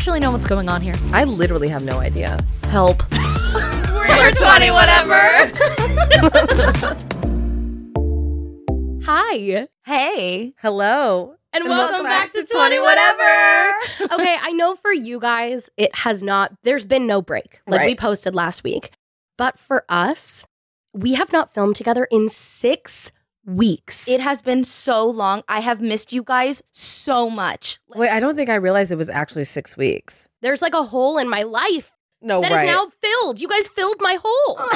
Actually know what's going on here? I literally have no idea. Help. We're 20 whatever. Hi. Hey. Hello. And, welcome, back, to 20 whatever. okay, I know for you guys, it has not, there's been no break like we posted last week. But for us, we have not filmed together in six weeks. It has been so long. I have missed you guys so much. Wait, I don't think I realized it was actually six weeks. There's like a hole in my life No, that is right. now filled. You guys filled my hole.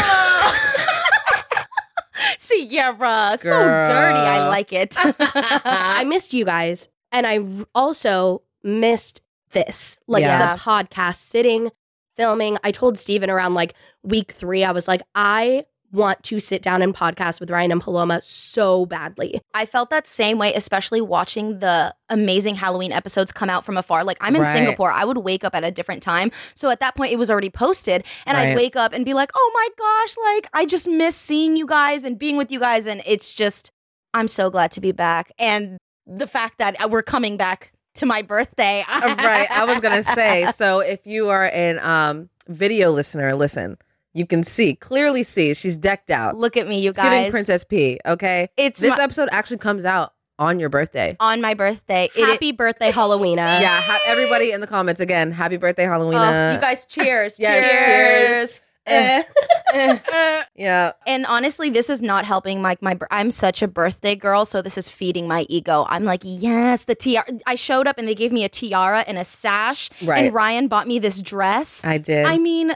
Sierra, so dirty. I like it. I missed you guys. And I also missed this, like Yeah. the podcast, sitting, filming. I told Steven around like week three, I was like, I want to sit down and podcast with Riayn and Paloma so badly. I felt that same way, especially watching the amazing Halloween episodes come out from afar. Like I'm in Right. Singapore, I would wake up at a different time. So at that point, it was already posted, and I'd wake up and be like, "Oh my gosh! Like I just miss seeing you guys and being with you guys." And it's just, I'm so glad to be back, and the fact that we're coming back to my birthday. Uh, right. I was gonna say. So if you are an um video listener, listen. You can see clearly see she's decked out. Look at me, you It's giving. Princess P. Okay. It's this my- episode actually comes out on your birthday. on my birthday. It- Happy birthday, Halloweena. yeah. Ha- everybody in the comments again. Happy birthday, Halloweena. Oh, you guys, cheers! Yes, cheers! cheers. Eh. eh. eh, eh. Yeah. And honestly, this is not helping my my. I'm such a birthday girl, so this is feeding my ego. I'm like, yes, the tiara. I showed up and they gave me a tiara and a sash, Right. and Riayn bought me this dress. I did. I mean,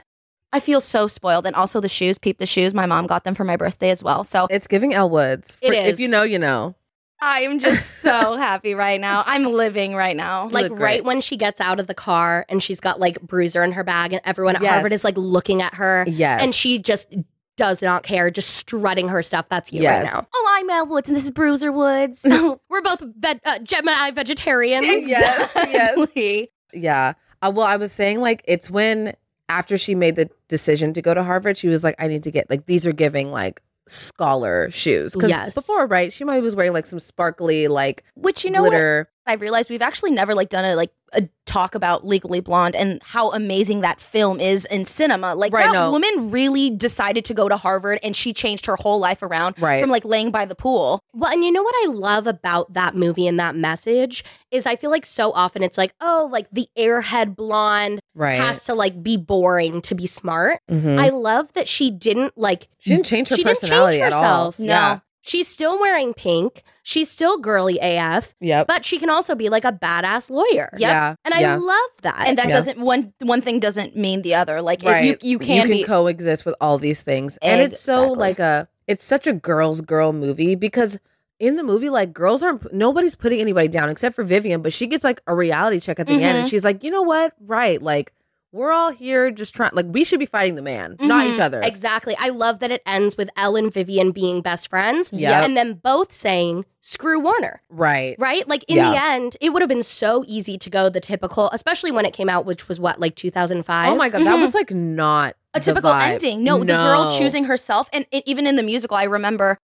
I feel so spoiled, and also the shoes. Peep the shoes. My mom got them for my birthday as well. So it's giving Elle Woods. It If you know, you know. I am just so happy right now. I'm living right now. Like look great. right when she gets out of the car and she's got like bruiser in her bag and everyone at Yes. Harvard is like looking at her Yes. and she just does not care, just strutting her stuff. That's you Yes. right now. oh, I'm Elle Woods, and this is Bruiser Woods. No. We're both ve- uh, Gemini vegetarians. Yes, yes. Exactly. Yeah. Uh, well, I was saying like it's when after she made the decision to go to Harvard, she was like, I need to get like these are giving like scholar shoes. Because Yes. before, right, she might was wearing like some sparkly like Which you know glitter. I realized we've actually never like done a like a talk about Legally Blonde and how amazing that film is in cinema. Like Right, that no. woman really decided to go to Harvard and she changed her whole life around Right. from like laying by the pool. Well, and you know what I love about that movie and that message is I feel like so often it's like, oh, like the airhead blonde Right. has to like be boring to be smart. Mhm. I love that she didn't like she didn't change her she didn't change personality at all. herself. No. Yeah. She's still wearing pink. She's still girly AF, Yep. but she can also be like a badass lawyer. Yep. Yeah. And I yeah. love that. And that Yeah. doesn't one one thing doesn't mean the other. Like right. you you can, be coexist with all these things. And it's so Exactly. like a it's such a girls girl movie because in the movie like girls aren't nobody's putting anybody down except for Vivian, but she gets like a reality check at the end and Mhm. she's like, "You know what? Right. Like we're all here just trying like we should be fighting the man, not Mhm. each other." exactly. I love that it ends with Elle and Vivian being best friends. yeah And then both saying, screw Warner. Right. Right? Like in Yeah. the end, it would have been so easy to go the typical, especially when it came out, which was what, like 2005? Oh my god, that Mhm. was like not a typical vibe. ending. No, the girl choosing herself, and it, even in the musical, I remember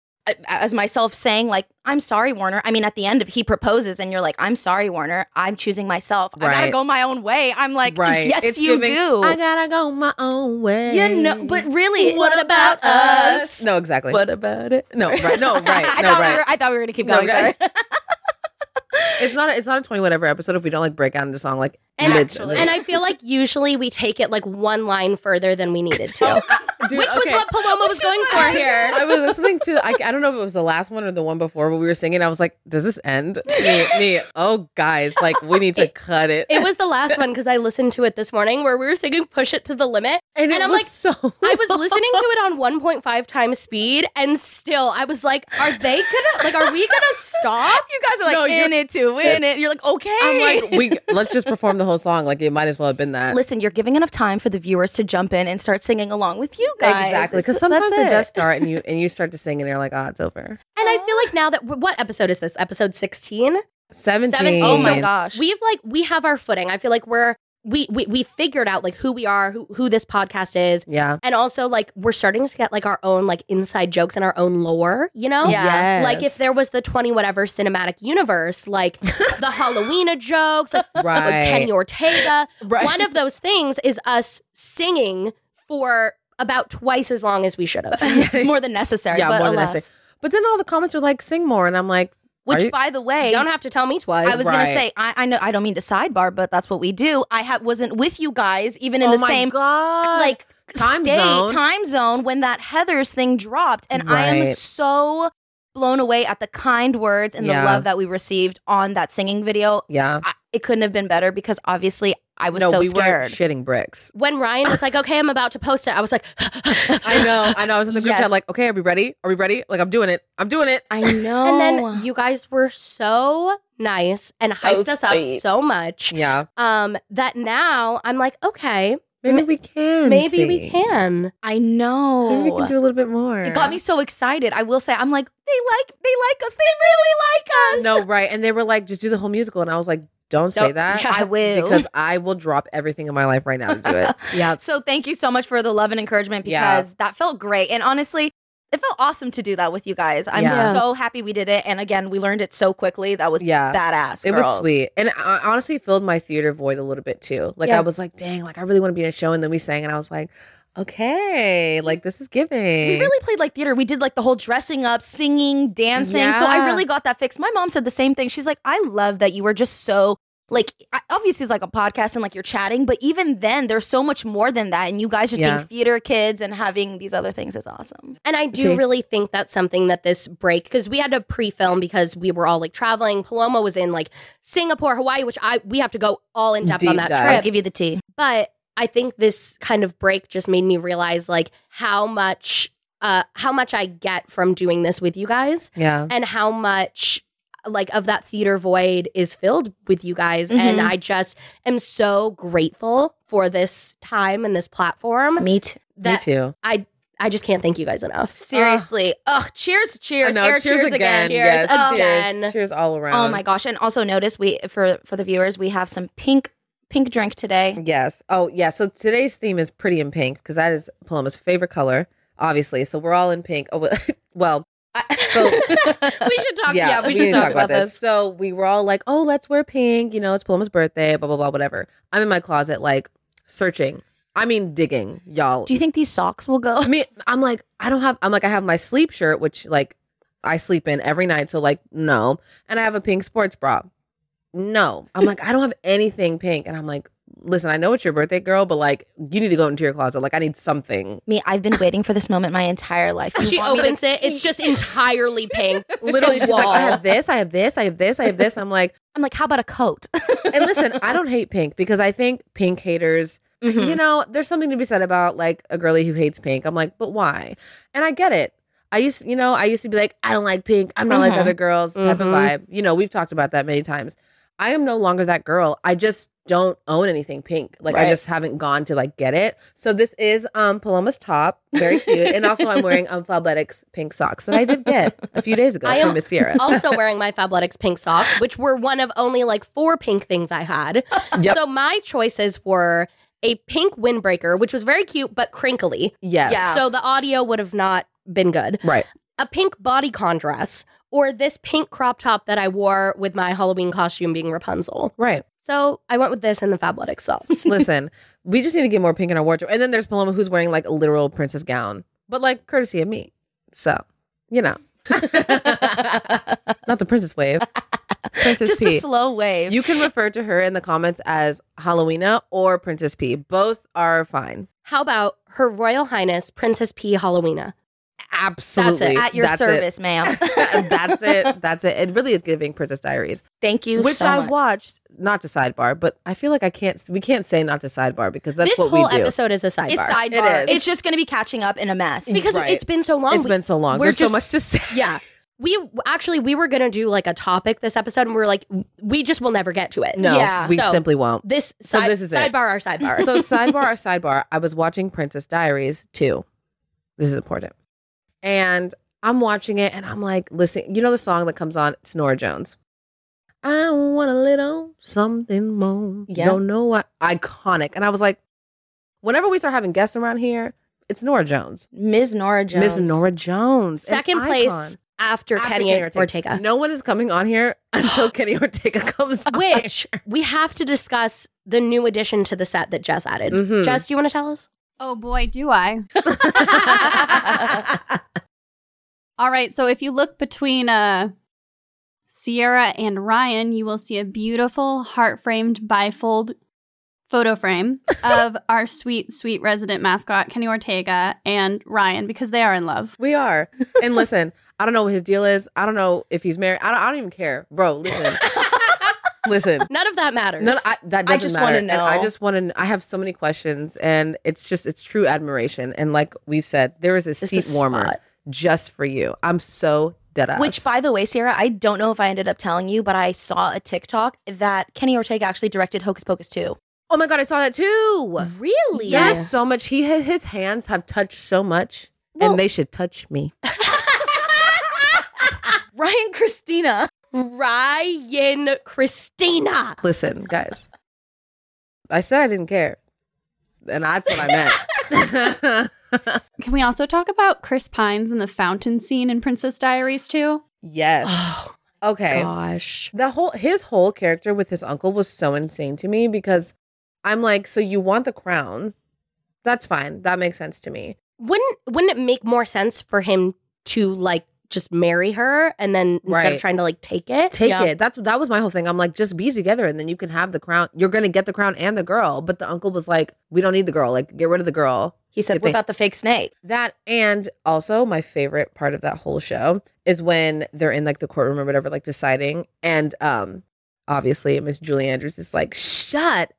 as myself saying like, "I'm sorry, Warner." I mean, at the end of he proposes, and you're like, "I'm sorry, Warner. I'm choosing myself. I gotta go my own way." I'm like, right. "Yes, It's you giving, do." I gotta go my own way. you know, but really, What about us? No, exactly. What about it? No, right. No, right. I thought right. we were. I thought we were gonna keep going. right. sorry. It's not. A, it's not a twenty whatever episode if we don't like break out into song like And mid- Actually. And I feel like usually we take it like one line further than we needed to. Oh, dude, Which was okay. what Paloma was going for here. I was listening to. I, I don't know if it was the last one or the one before, but we were singing. I was like, "Does this end?" Me, me. Oh, guys, like we need to cut it. It was the last one because I listened to it this morning where we were singing "Push It to the Limit," and, and it I'm was like, so. I was listening to it on 1.5 times speed, and still, I was like, "Are they gonna like? Are we gonna stop?" You guys are like No, you're- in it to win it. You're like, okay. I'm like, we let's just perform the whole song. Like it might as well have been that. Listen, you're giving enough time for the viewers to jump in and start singing along with you guys. Exactly, because sometimes that's it does start and you and you start to sing and you're like, "Oh, it's over." And I feel like now that what episode is this? Episode 16. Seventeen. 17. Oh my So gosh. We've like we have our footing. I feel like we're we we we figured out like who we are, who who this podcast is. Yeah. And also like we're starting to get like our own like inside jokes and our own lore, you know? Yeah. Like if there was the 20 whatever cinematic universe, like the Halloween jokes, like with Right. Kenny Ortega. Right. One of those things is us singing for about twice as long as we should have. more than necessary. yeah, but more than alas. necessary. But then all the comments are like, "Sing more," and I'm like, Are Which, you- by the way, You don't have to tell me twice. I was gonna say, I, I know I don't mean to sidebar, but that's what we do. I ha- wasn't with you guys even in "Oh the my same god!" like Time state zone. time zone when that Heather's thing dropped, and I am so blown away at the kind words and Yeah. the love that we received on that singing video. yeah. I, it couldn't have been better because obviously I was no, so we scared. were shitting bricks. when Ryan was like, "Okay, I'm about to post it," I was like, I know, I know. I was in the group Yes. chat like, okay, are we ready? Are we ready? Like, I'm doing it. I'm doing it. I know. And then you guys were so nice and hyped us up so much. Yeah, Um, that now I'm like, okay, maybe we can. maybe we can. I know. Maybe we can do a little bit more. It got me so excited. I will say, I'm like, they like, they like us. They really like us. No, right. And they were like, just do the whole musical. And I was like, don't, say Don't- that. I will. Because I will drop everything in my life right now to do it. Yeah. So thank you so much for the love and encouragement Yeah. because that felt great. And honestly, it felt awesome to do that with you guys. I'm Yeah. so happy we did it. And again, we learned it so quickly. That was Yeah. badass. It was sweet. And I honestly filled my theater void a little bit too. Like Yeah. I was like, dang, like I really want to be in a show. And then we sang and I was like, okay, like this is giving. We really played like theater. We did like the whole dressing up, singing, dancing. So I really got that fixed. My mom said the same thing. She's like, I love that you were just so like obviously it's like a podcast and like you're chatting, but even then there's so much more than that. And you guys just Yeah. being theater kids and having these other things is awesome. And I do See. really think that's something that this break, because we had to pre-film because we were all like traveling. Paloma was in like Singapore, Hawaii, which I we have to go all in depth on that dive. I'll trip. give you the tea. But I think this kind of break just made me realize like how much uh how much I get from doing this with you guys Yeah. and how much like of that theater void is filled with you guys and Mhm. I just am so grateful for this time and this platform Me too. Me too. I I just can't thank you guys enough. Seriously. Ugh, cheers, cheers. I know, Air cheers, again. Cheers Yes, Oh. again. Cheers. Cheers all around. Oh my gosh. And also notice we for for the viewers, we have some pink pink drink today. Yes. Oh, yeah. So today's theme is pretty in pink because that is Paloma's favorite color, obviously. So we're all in pink. Oh, well, So- we should talk. Yeah, we, should need to talk, about, this. So we were all like, "Oh, let's wear pink." You know, it's Paloma's birthday. Blah blah blah. Whatever. I'm in my closet, like searching. I mean, digging, y'all. Do you think these socks will go? I mean, I'm like, I don't have. I'm like, I have my sleep shirt, which like I sleep in every night. So like, no. And I have a pink sports bra. No. I'm like, I don't have anything pink. And I'm like, listen, I know it's your birthday, girl, but like, you need to go into your closet. Like, I need something. Me, I've been waiting for this moment my entire life. You She want me to- opens it. It's just entirely pink. Literally, The she's like, I have this, I have this, I have this, I have this. I'm like, I'm like, how about a coat? and listen, I don't hate pink because I think pink haters. Mhm. You know, there's something to be said about like a girly who hates pink. I'm like, but why? And I get it. I used, you know, I used to be like, I don't like pink. I'm not like Mhm. other girls type of Mhm. vibe. You know, we've talked about that many times. I am no longer that girl. I just don't own anything pink. Like I just haven't gone to like get it. So this is um Paloma's top, very cute, and also I'm wearing um Fabletics pink socks that I did get a few days ago I from Miss Sierra. also wearing my Fabletics pink socks, which were one of only like four pink things I had. Yep. So my choices were a pink windbreaker, which was very cute but crinkly. Yes. Yeah. So the audio would have not been good. right. A pink bodycon dress, or this pink crop top that I wore with my Halloween costume being Rapunzel. Right. So I went with this and the Fabletics socks. Listen, we just need to get more pink in our wardrobe. And then there's Paloma who's wearing like a literal princess gown, but like courtesy of me. So, you know, not the princess wave. Princess Just P. a slow wave. You can refer to her in the comments as Halloweena or Princess P. Both are fine. How about Her Royal Highness Princess P. Halloweena? Absolutely. At your That's it. service, ma'am. That's it. That's it. It really is giving Princess Diaries, Thank you which so I much. watched. Not to sidebar, but I feel like I can't. We can't say not to sidebar because that's this what whole we do. episode is a sidebar. It's sidebar. It is. It's just going to be catching up in a mess. because Right. it's been so long. It's We- been so long. we're There's so much to say. yeah. We actually we were gonna do like a topic this episode, and we are like, we just will never get to it. No, Yeah. we So- simply won't. This So side, this is it. sidebar our sidebar. so sidebar our sidebar, I was watching Princess Diaries too. This is important. And I'm watching it and I'm like, listen, you know the song that comes on? It's Norah Jones. I want a little something more. Yeah. Don't know what iconic. And I was like, whenever we start having guests around here, it's Norah Jones. Ms. Norah Jones. Miss Nora Jones. Second place after, After Kenny, Ortega. No one is coming on here until Kenny Ortega comes on. Which we have to discuss the new addition to the set that Jess added. Mhm. Jess, do you want to tell us? Oh boy, do I. All right, so if you look between uh Sierra and Riayn, you will see a beautiful heart-framed bifold photo frame of our sweet, sweet resident mascot, Kenny Ortega, and Riayn, because they are in love. We are. And listen, I don't know what his deal is. I don't know if he's married. I don't, I don't even care. Bro, listen. Listen. None of that matters. No, I, that I doesn't just matter. wanna And I know. just want to. I have so many questions, and it's just it's true admiration. And like we've said, there is a Just a seat warmer spot. just for you. I'm so dead ass. Which, by the way, Sierra, I don't know if I ended up telling you, but I saw a TikTok that Kenny Ortega actually directed Hocus Pocus 2. oh my god, I saw that too. really? Yes, so much. He his, his hands have touched so much, Well- and they should touch me. Riayn Christina. Riayn Christina. Listen, guys, I said I didn't care, and that's what I meant. Can we also talk about Chris Pines and the fountain scene in Princess Diaries too? yes. Oh Okay. gosh. the whole his whole character with his uncle was so insane to me because I'm like, so you want the crown? That's fine. That makes sense to me. Wouldn't wouldn't it make more sense for him to like just marry her and then instead Right. of trying to like take it? Take Yeah. it. That's that was my whole thing. I'm like, just be together and then you can have the crown. You're gonna get the crown and the girl. But the uncle was like, we don't need the girl. Like, get rid of the girl. He said, Good what thing. about the fake snake? That and also my favorite part of that whole show is when they're in like the courtroom or whatever, like deciding, and um, obviously Miss Julie Andrews is like, "Shut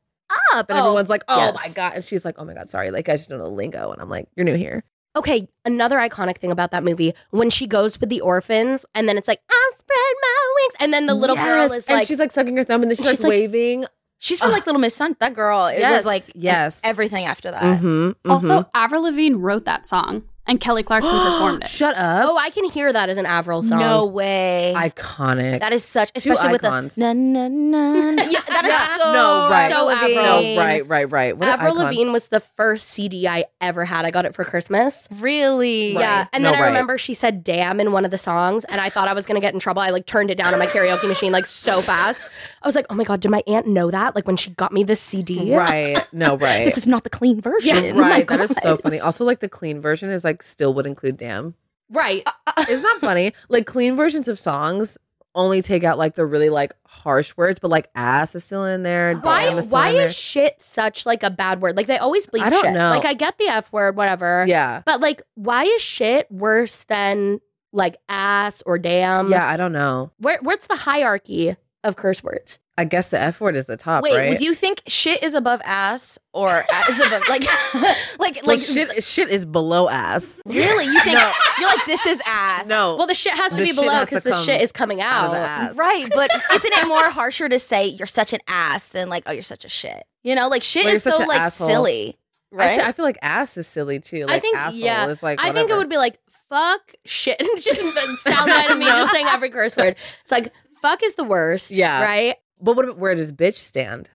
up," and Oh, everyone's like, "Oh yes. my god," and she's like, "Oh my god, sorry, like I just don't know the lingo," and I'm like, "You're new here." Okay, another iconic thing about that movie when she goes with the orphans and then it's like, I'll spread my wings. And then the little girl Yes, is and like, she's like sucking her thumb, and then she She's starts like- waving. She's from Ugh. like Little Miss Sun. That girl, it Yes, was like yes. everything after that. Mm-hmm, Also, Avril Lavigne wrote that song, and Kelly Clarkson performed it. Shut up! oh, I can hear that as an Avril song. No way. Iconic. that is such, Two especially with icons. the na na na. na. Yeah, that is Yeah. so No, right. Avril So Avril. no, right, right, right. What an Avril icon. Lavigne was the first CD I ever had. I got it for Christmas. Really? Yeah. And No, then I right. remember she said damn in one of the songs, and I thought I was going to get in trouble. I like turned it down on my karaoke machine like so fast. I was like, oh my God, did my aunt know that? Like when she got me this CD? Right. No, right. This is not the clean version. Yeah. Oh right. That is so funny. Also, like the clean version is like still would include damn. Right. Uh, uh, Isn't that funny? Like clean versions of songs only take out like the really like harsh words, but like ass is still in there. Why, Damn is why in there. is shit such like a bad word? Like they always bleep I don't shit. know. Like I get the F word, whatever. yeah. But like, why is shit worse than like ass or damn? yeah, I don't know. Where, what's the hierarchy of curse words? I guess the F word is the top, Wait, right? would you think shit is above ass or ass is above like like like like shit shit is below ass. Really? You think you're like this is ass? No. Well, the shit has to The be below because the shit is coming out out. of the ass. Right, but isn't it more harsher to say you're such an ass than like oh you're such a shit? You know, like shit Well, is so like asshole. silly, I, right? th- I feel like ass is silly too. Like I think, asshole yeah. is like I think it would be like fuck shit. It's just the sound bite of me just saying every curse word. It's like fuck is the worst. Yeah. Right. But what about where does bitch stand?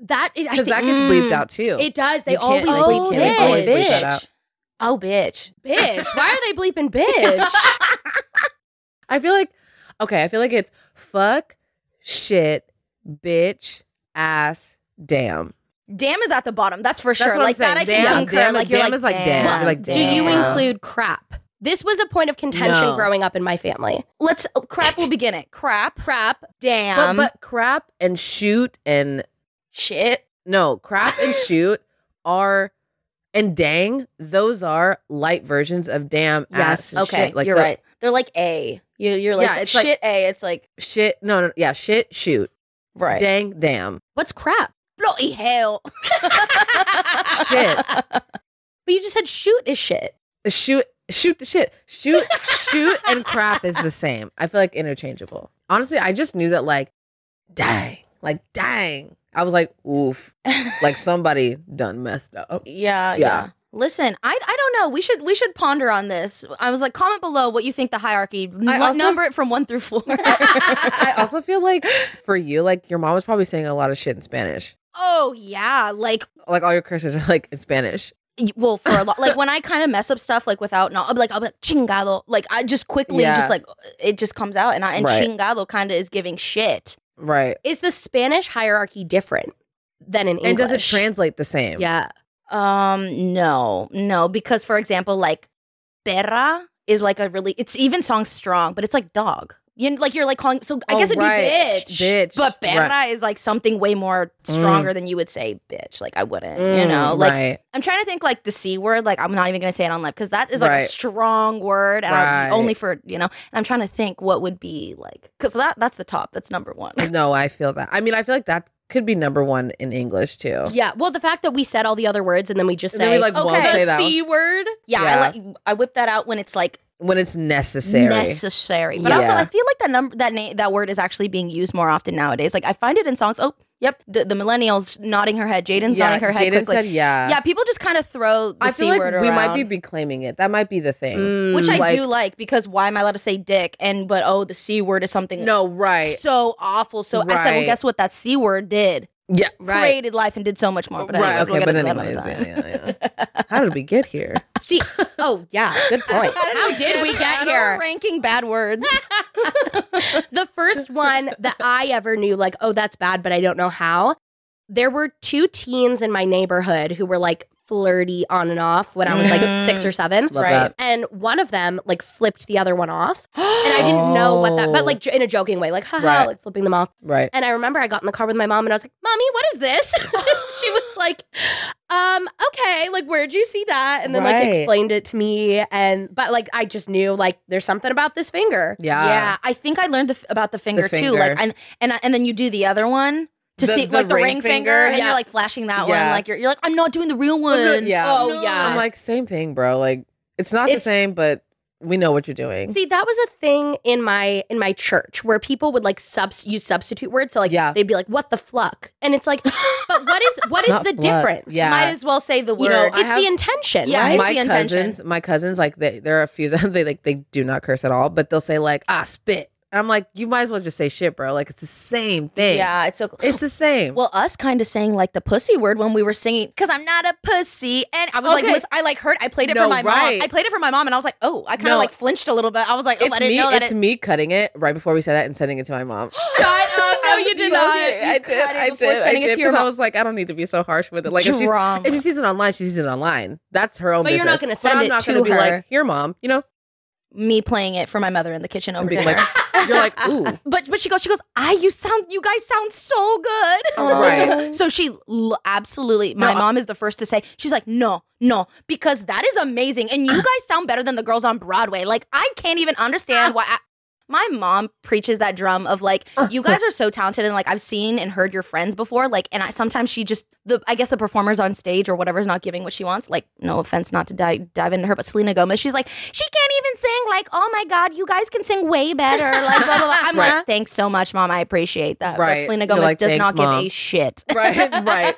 That is, Because that gets bleeped Mm. out too. it does. They always like, bleep you bitch. always bleep that out. Oh bitch. bitch. Why are they bleeping bitch? I feel like okay, I feel like it's fuck, shit, bitch, ass, damn. Damn is at the bottom. That's for That's sure. what I'm like that I saying. can Damn, concur. damn, like you're damn like is like damn. damn. You're like, Do you include crap? This was a point of contention No. growing up in my family. Let's crap. We'll begin it. Crap. Crap. Damn. but crap and shoot and shit. no crap and shoot are and dang those are light versions of damn Yes, ass and Okay. shit. like you're the right. They're like A. You, you're like Yeah, it's like- shit A. It's like shit no no yeah shit shoot right. dang damn What's crap? Bloody hell. Shit. But you just said shoot is shit. shoot shoot the shit shoot shoot and crap is the same i feel like interchangeable honestly i just knew that like dang like dang i was like oof like somebody done messed up Yeah, yeah. Yeah. Listen, I I don't know. We should we should ponder on this. I was like, comment below what you think the hierarchy. I also- number it from one through four. i also feel like for you like your mom was probably saying a lot of shit in spanish oh yeah, like like all your curses are like in spanish well for a lot. Like when I kind of mess up stuff like without no, I'll be like I'll be like chingado. Like I just quickly Yeah. just like it just comes out and I and Right. chingado kind of is giving shit. right Is the Spanish hierarchy different than in English? and does it translate the same Yeah. Um, no, no, because for example, like perra is like a really. It's even song strong, but it's like dog. You like you're like calling. So I Oh, guess it'd right. be bitch, Bitch, But perra right. is like something way more stronger than you would say bitch. Like I wouldn't, you know. Mm, Like right. I'm trying to think like the c word. Like I'm not even gonna say it on live because that is like a strong word, and I, only for you know. And I'm trying to think what would be like because that that's the top. That's number one. no i feel that i mean i feel like that could be number one in english too Yeah. Well, the fact that we said all the other words and then we just say we, like, won't the C word. Yeah, Yeah. I like I whip that out when it's like when it's necessary necessary. But also, I feel like that number that name that word is actually being used more often nowadays. Like I find it in songs. Oh, yep, the, the millennials nodding her head. Jaden's nodding her head Jaden quickly. said yeah. yeah, people just kind of throw the I c feel like word we around, might be reclaiming it. That might be the thing. Mm. which I like- do like because why am I allowed to say dick? And but oh, the c word is something No, right. so awful. So I said, well, guess what? That c word did Yeah. Right. created life and did so much more. But right. anyways, we'll Okay. But anyways, yeah, yeah, yeah. How did we get here? See. Oh, yeah. Good point. How did we get here? Ranking bad words. the first one that I ever knew, like, oh, that's bad, but I don't know how. There were two teens in my neighborhood who were like flirty on and off when I was like six or seven. Love Right. that. And one of them like flipped the other one off. And I didn't know what that, but like in a joking way, like, haha, Right. like flipping them off. Right. And I remember I got in the car with my mom and I was like, Mommy, what is this? she was like, um, okay, like, where'd you see that? And then like Right. explained it to me. And, but like, I just knew like there's something about this finger. Yeah. Yeah, I think I learned the, f- about the finger, too. finger. Like, and and I- and then you do the other one to The- see the like the ring ring, finger, finger? and Yeah. you're like flashing that one. Like you're, you're like, I'm not doing the real one. Yeah. Oh, yeah. I'm like, same thing, bro. Like, it's not It's- the same, but we know what you're doing. See, that was a thing in my in my church where people would like subs use substitute words. So like Yeah. they'd be like, "What the fluck?" And it's like, but what is what is the fluck. difference? Yeah. Might as well say the word. You know, it's have- the intention. Yeah, right? it's my the intention. cousins, my cousins, like they, there are a few that they like they do not curse at all, but they'll say like ah spit. And I'm like, you might as well just say shit, bro. Like it's the same thing. yeah, it's so. it's the same. well, us kind of saying like the pussy word when we were singing because I'm not a pussy, and I was like, Okay. listen, I like heard, I played it No, for my right. mom. I played it for my mom, and I was like, oh, I kind of No. like flinched a little bit. I was like, oh, I didn't me. know that. It's it, me cutting it right before we said that and sending it to my mom. Shut up! No, you did not. I did. I did. I did because I was like, I don't need to be so harsh with it. Like if she's if she sees it online, she sees it online. That's her own But you're not gonna But send I'm it not to gonna be like, here, mom. You know, me playing it for my mother in the kitchen over dinner. like, you're like, ooh. But but she goes, she goes, I you sound, you guys sound so good. Right. So she l- absolutely, my No, uh mom is the first to say, she's like, no, no, because that is amazing, and you guys sound better than the girls on Broadway. Like I can't even understand ah. why. I, my mom preaches that drum of like, you guys are so talented, and like I've seen and heard your friends before. Like, and I sometimes she just the I guess the performers on stage or whatever is not giving what she wants. Like, no offense, not to dive dive into her, but Selena Gomez, she's like, she can't even sing. Like, oh my god, you guys can sing way better. Like, blah blah blah. I'm Right. like, thanks so much, mom. I appreciate that. Right. But Selena Gomez like, does "Thanks, not give a shit. right, right.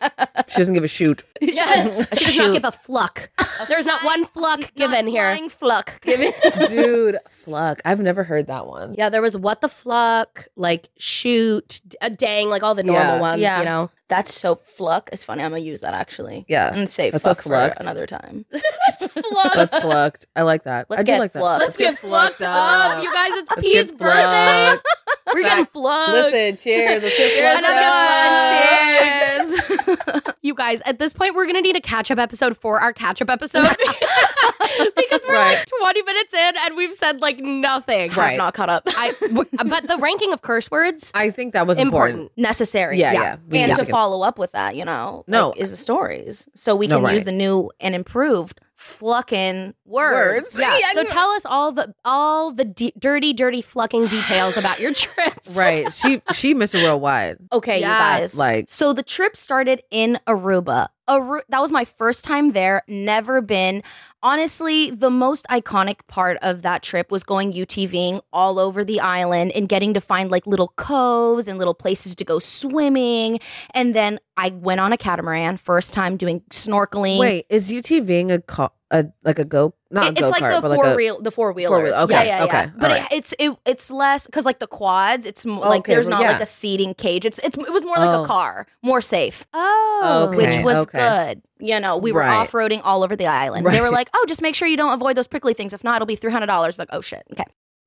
She doesn't give a shoot. Yeah. she does not give a fluck. There's not one fluck given here. Fluck. Given. Dude, fluck. I've never heard that one. Yeah, there was what the fluck, like shoot, a dang, like all the normal Yeah. ones. Yeah. You know, That's so fluck. It's funny. I'm gonna use that actually. Yeah. And say That's a fuck for flucked. another time. it's fluck. That's flucked. I like that. Let's I do get like that. flucked. Let's get flucked up, you guys. It's Let's P's get birthday. flucked. We're getting flucked. Listen, cheers. Let's get Cheers. flucked Another up. one. Cheers. You guys, at this point, we're gonna need a catch up episode for our catch up episode because we're Right. like 20 minutes in and we've said like nothing. Right. Not caught up. I, w- but the ranking of curse words I think that was important. important. Necessary. Yeah, yeah. We and need to to- follow up with that, you know, No. like, is the stories. So we No, can use the new and improved flucking words. Words. Yeah. So tell us all the all the de- dirty, dirty flucking details about your trips. Right. She she Mr. Worldwide. Okay, Yeah. you guys. Like So the trip started in Aruba. Aru- that was my first time there. Never been. Honestly, the most iconic part of that trip was going UTVing all over the island and getting to find like little coves and little places to go swimming. And then I went on a catamaran, first time doing snorkeling. wait, is UTVing a co- a like a go not It- it's like the but like four a wheel, the four wheelers. wheel- okay, yeah, yeah, yeah. okay, But all it, it's it, it's less because like the quads, it's mo- like there's well, not like a seating cage. It's it's it was more like Oh. a car, more safe. Oh. Okay. which was okay. good. You know, we were Right. off roading all over the island. They were like, "Oh, just make sure you don't avoid those prickly things. If not, it'll be three hundred dollars." Like, oh shit. Okay.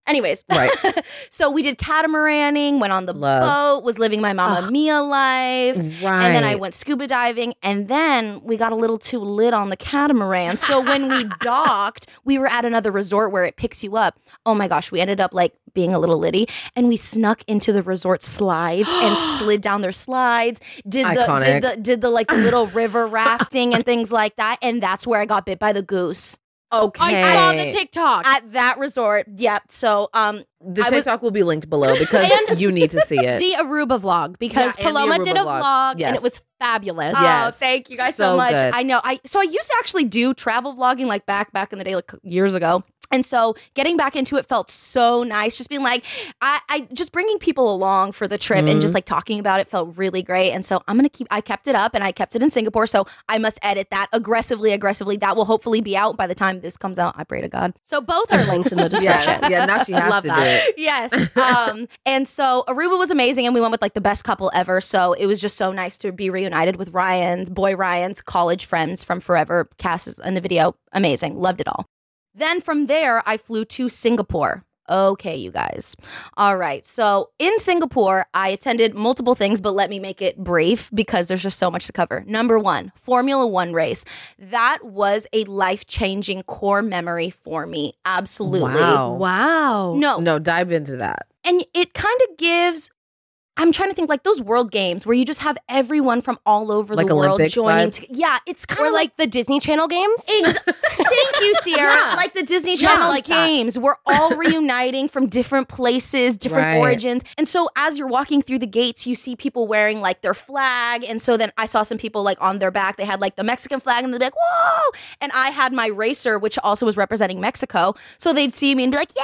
Anyways, Right. so we did catamaraning, went on the Love. boat, was living my Mamma Mia life. Right. And then I went scuba diving, and then we got a little too lit on the catamaran. So when we docked, we were at another resort where it picks you up. Oh my gosh, we ended up like being a little litty, and we snuck into the resort slides and slid down their slides. Did the Iconic. did the did the like the little river rafting and things like that. And that's where I got bit by the goose Okay. I saw the TikTok. at that resort. Yep. So um, the I was- TikTok will be linked below because you need to see it. the Aruba vlog because Yeah, Paloma did a vlog. vlog and it was fabulous. Yes. Oh, thank you guys so, So much. good. I know. I so I used to actually do travel vlogging like back back in the day, like years ago. And so getting back into it felt so nice. Just being like, I, I just bringing people along for the trip and just like talking about it felt really great. And so I'm gonna keep. I kept it up and I kept it in Singapore. So I must edit that aggressively, aggressively. That will hopefully be out by the time this comes out. I pray to God. So both are links in the description. yeah, yeah. Now she has Love to that. do it. yes. Um, and so Aruba was amazing, and we went with like the best couple ever. So it was just so nice to be reunited with Ryan's boy Ryan's college friends from forever. Cass is in the video, amazing, loved it all. Then from there, I flew to Singapore. Okay, you guys. All right. So in Singapore, I attended multiple things, but let me make it brief because there's just so much to cover. Number one, Formula One race. That was a life changing core memory for me. Absolutely. Wow. Wow. No, No, dive into that. and it kind of gives I'm trying to think like those world games where you just have everyone from all over Like the world Olympics joining. vibes? To, yeah, it's kind of like, like the Disney Channel games. ex- thank you, Sierra. Yeah. Like the Disney Just Channel like that. games. We're all reuniting from different places, different Right. origins. And so as you're walking through the gates, you see people wearing like their flag. And so then I saw some people like on their back, they had like the Mexican flag and they'd be like, whoa. And I had my racer, which also was representing Mexico. So they'd see me and be like, yeah,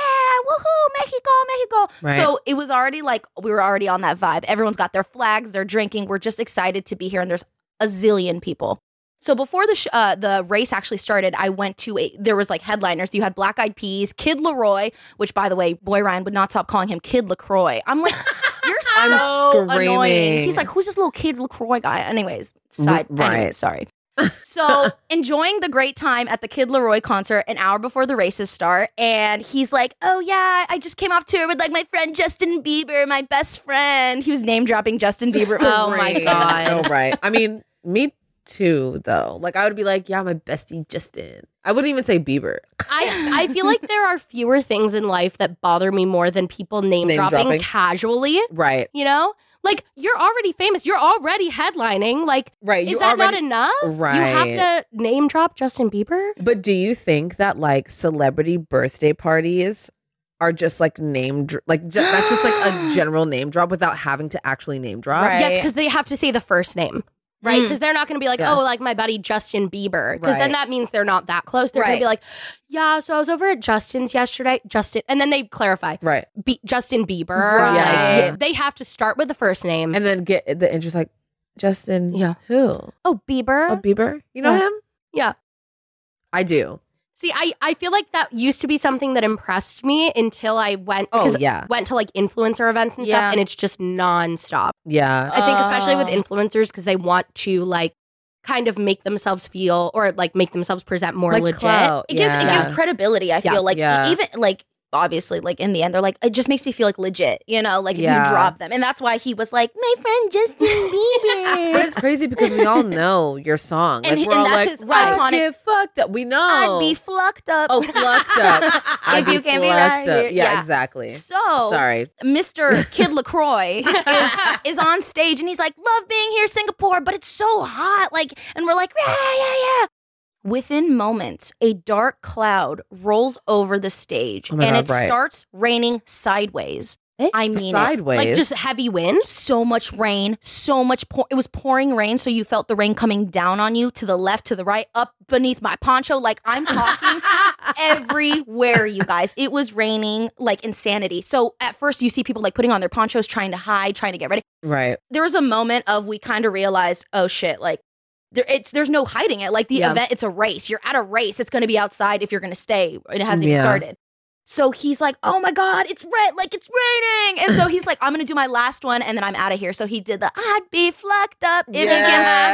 woohoo, Mexico, Mexico. Right. So it was already like we were already on that vibe. Everyone's got their flags, they're drinking. We're just excited to be here, and there's a zillion people. So before the sh- uh, the race actually started, I went to a there was like headliners. You had Black Eyed Peas, Kid LAROI, which by the way, Boy Ryan would not stop calling him Kid Lacroix. I'm like, you're I'm so annoying. screaming. He's like, who's this little Kid Lacroix guy? Anyways, side right. anyways, sorry. So enjoying the great time at the Kid LAROI concert an hour before the races start, and he's like, "Oh yeah, I just came off tour with like my friend Justin Bieber, my best friend." He was name dropping Justin Bieber. Oh my God. Oh, right. I mean, me too, though. Like, I would be like, yeah, my bestie Justin. I wouldn't even say Bieber. I, I feel like there are fewer things in life that bother me more than people name, Name dropping, dropping. casually. Right. You know? Like you're already famous. You're already headlining. Like, Right. is you that not enough? Right. You have to name drop Justin Bieber? But do you think that like celebrity birthday parties are just like name dr- like ju- that's just like a general name drop without having to actually name drop? Right. Yes, because they have to say the first name. Right, Mm. because they're not going to be like, Yeah. oh, like my buddy Justin Bieber, because then that means they're not that close. They're going to be like, yeah, so I was over at Justin's yesterday, Justin, and then they clarify, Right. Be- Justin Bieber. Right. Like, they have to start with the first name. And then get the interest like Justin. Yeah. Who? oh, Bieber. Oh, Bieber. You know Yeah. him? yeah. I do. See, I, I feel like that used to be something that impressed me until I went Oh, because yeah. went to like influencer events and Yeah. stuff, and it's just nonstop. Yeah. I think especially with Oh. influencers because they want to like kind of make themselves feel or like make themselves present more Like legit. clout. It gives it gives credibility. I Yeah. feel like Yeah. even like obviously, like in the end, they're like, it just makes me feel like legit, you know, like if Yeah. you drop them. And that's why he was like, my friend Justin Bieber. But it's crazy because we all know your song. And like we're and all that's like, his "I iconic- get fucked up. We know. I'd be flucked up. oh, plucked up. If you can be right up. Yeah, exactly. So Sorry. Mr. Kid LaCroix is, is on stage and he's like, Love being here, Singapore, but it's so hot. Like, and we're like, Yeah, yeah, yeah. Within moments, a dark cloud rolls over the stage Oh and God, it right. starts raining sideways. I mean, it. Sideways. Like just heavy wind. so much rain, so much. Pour- it was pouring rain, so you felt the rain coming down on you to the left, to the right, up beneath my poncho. Like I'm talking everywhere, you guys. It was raining like insanity. So at first, you see people like putting on their ponchos, trying to hide, trying to get ready. right. There was a moment of we kind of realized, oh shit, like. There, it's there's no hiding it. Like the Yeah. event, it's a race. You're at a race. It's going to be outside if you're going to stay. and It hasn't even started. So he's like, "Oh my god, it's red, like it's raining." And so he's like, "I'm gonna do my last one, and then I'm out of here." So he did the "I'd be flucked up if you Yeah.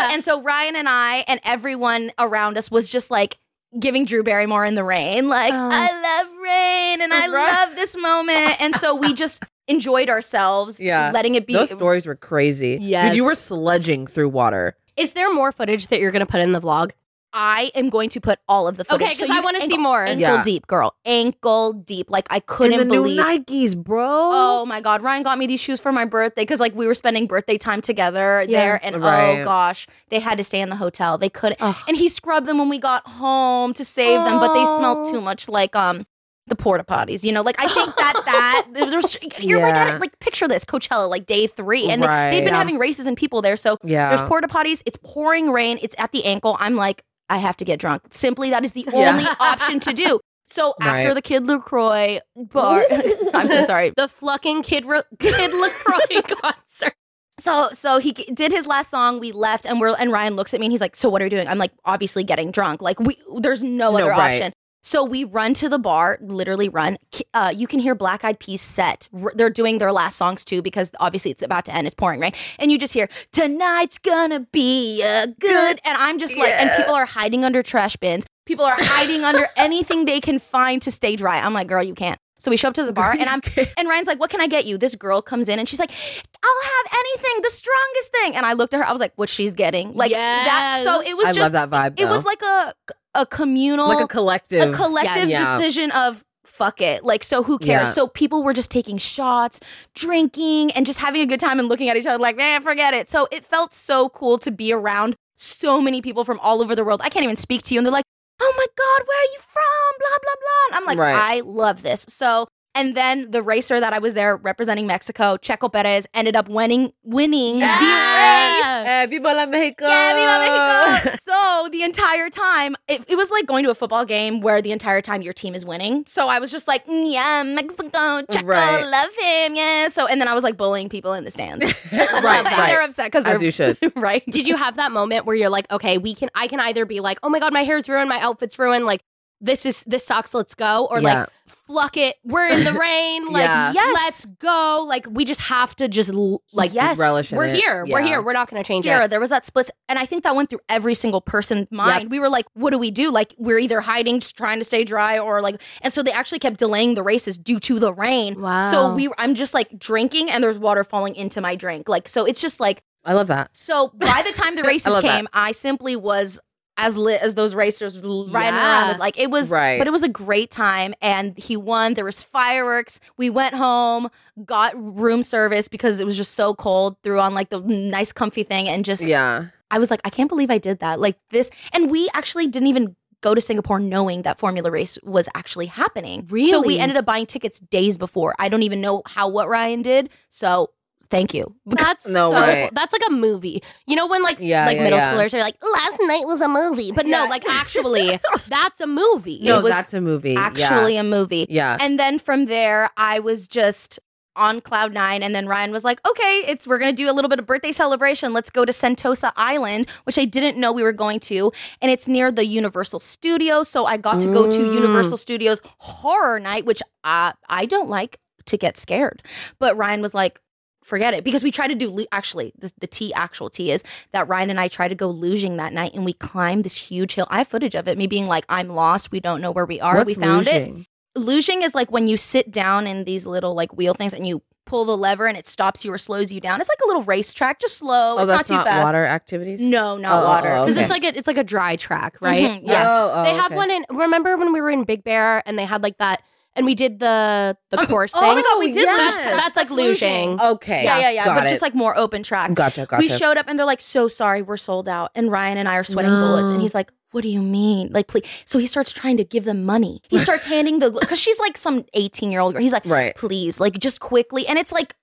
can." And so Ryan and I and everyone around us was just like giving Drew Barrymore in the rain, like, Oh. "I love rain, and I love this moment." And so we just enjoyed ourselves, Yeah. letting it be. Those stories were crazy. Yeah, dude, you were Yes. sludging through water. Is there more footage that you're gonna put in the vlog? I am going to put all of the footage. Okay, So because I want to see more. Ankle Yeah. deep, girl. Ankle deep. Like I couldn't and the believe. new Nikes, bro. Oh my god, Ryan got me these shoes for my birthday because like we were spending birthday time together Yeah. there, and Right. oh gosh, they had to stay in the hotel. They couldn't, Ugh. and he scrubbed them when we got home to save them, but they smelled Oh. too much like um the porta potties. You know, like I think that that there's- you're like Yeah. at, like picture this Coachella like day three, and they, Right. they've been Yeah. having races and people there, so yeah. there's porta potties. It's pouring rain. It's at the ankle. I'm like, I have to get drunk. Simply, that is the only option to do. So after Right. the Kid Lacroix bar, I'm so sorry. The fucking Kid Ro- Kid Lacroix concert. So so he did his last song. We left, and we're and Ryan looks at me and he's like, "So what are we doing?" I'm like, "Obviously getting drunk. Like we there's no, No, other right. option." So we run to the bar, literally run. Uh, you can hear Black Eyed Peas set. They're doing their last songs too because obviously it's about to end. It's pouring rain, and you just hear "Tonight's gonna be a good." And I'm just like, and people are hiding under trash bins. People are hiding under anything they can find to stay dry. I'm like, girl, you can't. So we show up to the bar, and I'm and Ryan's like, "What can I get you?" This girl comes in, and she's like, "I'll have anything, the strongest thing." And I looked at her, I was like, "What she's getting?" Like that. So it was I just love that vibe. it was like a a communal, like a collective. a collective Yeah. decision of fuck it. Like, so who cares? Yeah. So people were just taking shots, drinking, and just having a good time and looking at each other like, man, forget it. So it felt so cool to be around so many people from all over the world. I can't even speak to you. And they're like, oh my God, where are you from? Blah, blah, blah. And I'm like, Right. I love this. So and then the racer that I was there representing Mexico, Checo Perez, ended up winning winning the race. Eh, Viva la Mexico. Yeah, Viva Mexico. so the entire time, it, it was like going to a football game where the entire time your team is winning. So I was just like, "Mm, yeah, Mexico, Checo, Right. love him, yeah. So and then I was like bullying people in the stands. right, And right. They're upset because As you should. right. Did you have that moment where you're like, okay, we can I can either be like, oh my god, my hair's ruined, my outfit's ruined, like this is this sucks, let's go, or Yeah. like fluck it, we're in the rain, like Yeah. Yes. let's go, like we just have to just like Yes. Relish in we're it. here, we're here, we're not going to change Sierra, it. there was that split, and I think that went through every single person's mind. We were like, "What do we do? Like, we're either hiding, just trying to stay dry, or like." And so they actually kept delaying the races due to the rain. Wow. So we, I'm just like drinking, and there's water falling into my drink. Like, so it's just like I love that. So by the time the races love that. came, I simply was as lit as those racers riding Yeah. around. Like it was, Right. but it was a great time, and he won. There was fireworks. We went home, got room service because it was just so cold. Threw on like the nice, comfy thing, and just Yeah. I was like, I can't believe I did that. Like this, and we actually didn't even go to Singapore knowing that Formula Race was actually happening. Really? So we ended up buying tickets days before. I don't even know how what Ryan did. So thank you. That's No so way. cool. That's like a movie. You know when like Yeah, like yeah, middle yeah. schoolers are like last night was a movie, but no, like actually that's a movie. No, It was that's a movie. Yeah. actually a movie. Yeah. And then from there, I was just on cloud nine. And then Ryan was like, okay, it's we're gonna do a little bit of birthday celebration. Let's go to Sentosa Island, which I didn't know we were going to. And it's near the Universal Studios. So I got to go to Mm. Universal Studios horror night, which I I don't like to get scared. But Ryan was like, forget it. Because we tried to do actually the, the T actual T is that Ryan and I tried to go luging that night and we climbed this huge hill. I have footage of it, me being like, I'm lost, we don't know where we are. What's we found it luging? Luging is like when you sit down in these little like wheel things and you pull the lever and it stops you or slows you down. It's like a little racetrack, just slow. Oh, it's that's not not, too fast. water activities. No, not Oh, water. oh, Because okay. it's like a, it's like a dry track, right? Mhm, yes. Oh, oh, they have okay. one in. Remember when we were in Big Bear and they had like that, and we did the the course Oh thing. my god, we did yes. luge. That's, like luging. Okay. Yeah, yeah, yeah. Got But it. just like more open track. Gotcha. Gotcha. We showed up and they're like, so sorry, we're sold out. And Ryan and I are sweating bullets. And he's like, what do you mean? Like, please. So he starts trying to give them money. He starts handing the, because she's like some 18 year old girl. He's like, Right. please, like just quickly. And it's like,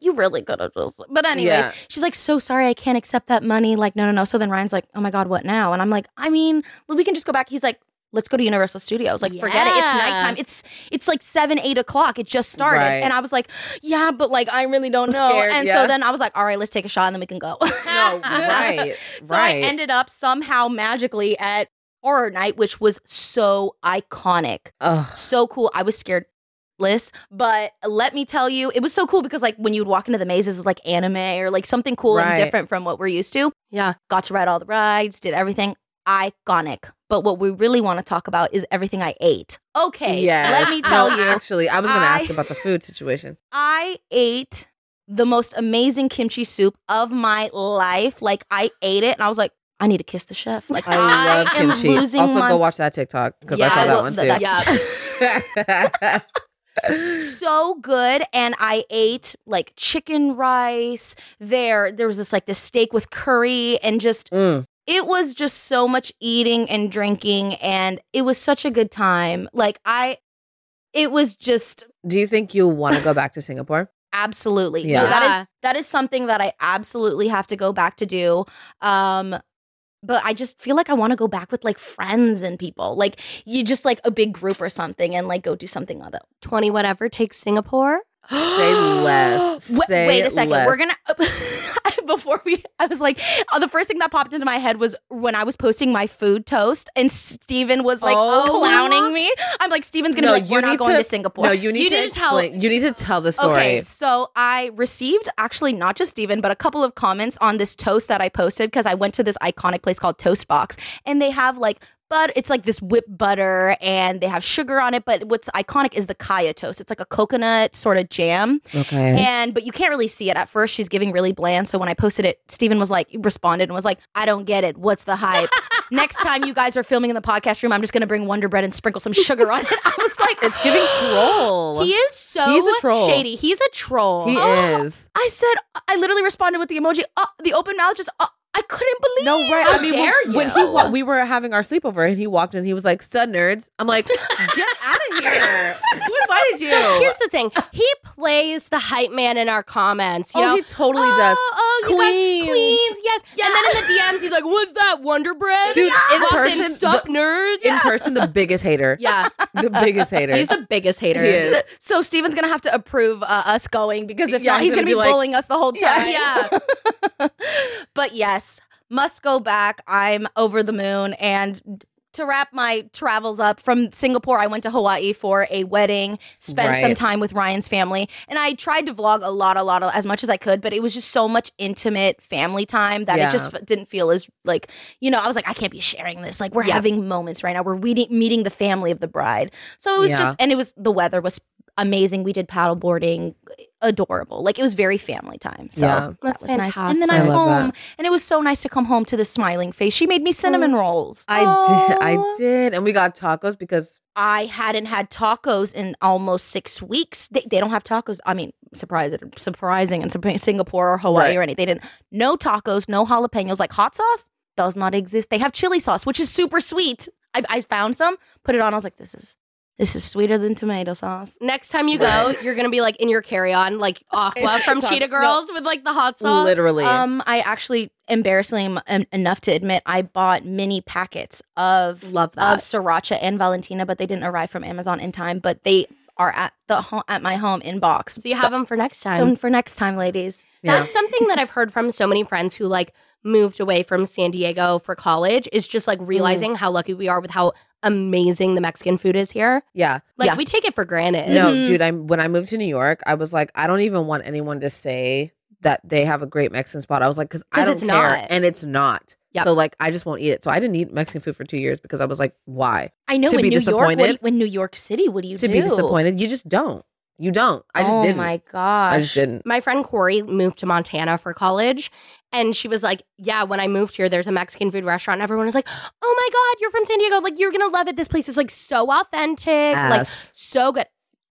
you really good at this. But anyways, Yeah. she's like, so sorry, I can't accept that money. Like, no, no, no. So then Ryan's like, oh my God, what now? And I'm like, I mean, we can just go back. He's like, let's go to Universal Studios. Like, forget it. It's Yeah. nighttime. It's it's like seven, eight o'clock. It just started. Right. And I was like, yeah, but like I really don't I'm know. scared, and yeah. so then I was like, all right, let's take a shot and then we can go. No, right. So I ended up somehow magically at horror night, which was so iconic, Ugh. so cool. I was scared. But let me tell you, it was so cool because like when you would walk into the mazes, it was like anime or like something cool Right. and different from what we're used to. Yeah. Got to ride all the rides, did everything iconic. But what we really want to talk about is everything I ate. Okay, Yeah. let me tell No, you, Actually, I was going to ask about the food situation. I ate the most amazing kimchi soup of my life. Like I ate it and I was like, I need to kiss the chef. Like I love am kimchi. losing Also, my go watch that TikTok because I saw that one too. that- so good and i ate like chicken rice there there was this like this steak with curry and just Mm. It was just so much eating and drinking and it was such a good time like i it was just Do you think you want to go back to Singapore? absolutely Yeah. no, that Yeah. is that is something that i absolutely have to go back to do um but I just feel like I want to go back with like friends and people. Like you just like a big group or something and like go do something other. 20 whatever takes Singapore. Say less. Wait, Say wait a second. less. We're gonna before we. I was like, uh, the first thing that popped into my head was when I was posting my food toast, and Steven was like Oh. clowning me. I'm like, Steven's gonna No, be like, we're not going to- to, Singapore. No, you need You to need to tell- You need to tell the story. Okay, so I received actually not just Steven, but a couple of comments on this toast that I posted because I went to this iconic place called Toast Box, and they have like. But it's like this whipped butter and they have sugar on it. But what's iconic is the kaya toast. It's like a coconut sort of jam. Okay. And but you can't really see it at first. She's giving really bland. So when I posted it, Stephen was like responded and was like, I don't get it. What's the hype? Next time you guys are filming in the podcast room, I'm just gonna bring Wonder Bread and sprinkle some sugar on it. I was like, it's giving troll. He is so He's a troll. shady. He's a troll. He Oh, is. I said, I literally responded with the emoji, uh, the open mouth, just, uh, I couldn't believe. No, right. How I mean, dare when, you? when he wa- we were having our sleepover and he walked in, he was like, "Stud nerds." I'm like, "Get out of here! Who invited you?" So here's the thing. He plays the hype man in our comments. You oh, know? he totally oh, does. Oh, you Queens. queens, yes. And then in the DMs, he's like, "What's that Wonder Bread?" Dude, in person, sup nerds. In person, the biggest hater. Yeah, The biggest hater. he's the biggest hater. He is. So Steven's gonna have to approve uh, us going because if Yeah, not, he's he's gonna, gonna be, be like- bullying us the whole time. Yeah. but yes, must go back. I'm over the moon. And to wrap my travels up from Singapore, I went to Hawaii for a wedding, spent some time with Ryan's family. And I tried to vlog a lot, a lot, as much as I could, but it was just so much intimate family time that Yeah. it just f- didn't feel as like, you know, I was like, I can't be sharing this. Like, we're Yeah. having moments right now. We're meeting, meeting the family of the bride. So it was Yeah. just, and it was, the weather was amazing. We did paddle boarding, adorable. Like, it was very family time. So Yeah. that That's was nice. And then. I'm I home, that. and it was so nice to come home to the smiling face. She made me cinnamon oh. rolls. I did. I did, and we got tacos because I hadn't had tacos in almost six weeks. They, they don't have tacos. I mean, surprising, surprising in Singapore or Hawaii Right. or anything. They didn't. No tacos, no jalapenos. Like hot sauce does not exist. They have chili sauce, which is super sweet. I, I found some, put it on. I was like, this is this is sweeter than tomato sauce. Next time you go, you're gonna be like in your carry-on, like Aqua from Talk- Cheetah no. Girls with like the hot sauce. literally, Um, I actually, embarrassingly em- em- enough to admit, I bought mini packets of Love of that. sriracha and Valentina, but they didn't arrive from Amazon in time. But they are at the ho- at my home in box. So you have them for next time. So for next time, ladies. yeah. That's something that I've heard from so many friends who like moved away from San Diego for college is just like realizing how lucky we are with how amazing the Mexican food is here. yeah. Like Yeah. we take it for granted. No, Mhm. dude, I'm when I moved to New York, I was like, I don't even want anyone to say that they have a great Mexican spot. I was like, because I don't it's care, not. and it's not. Yep. So like I just won't eat it. So I didn't eat Mexican food for two years because I was like, why? I know To in be New York, what disappointed? you, when New York City, what do you do? to do? be disappointed. You just don't. You don't. I just oh didn't. Oh my gosh. I just didn't. My friend Corey moved to Montana for college. And she was like, Yeah, when I moved here, there's a Mexican food restaurant. And everyone was like, Oh my God, you're from San Diego. Like, you're going to love it. This place is like so authentic, like so good.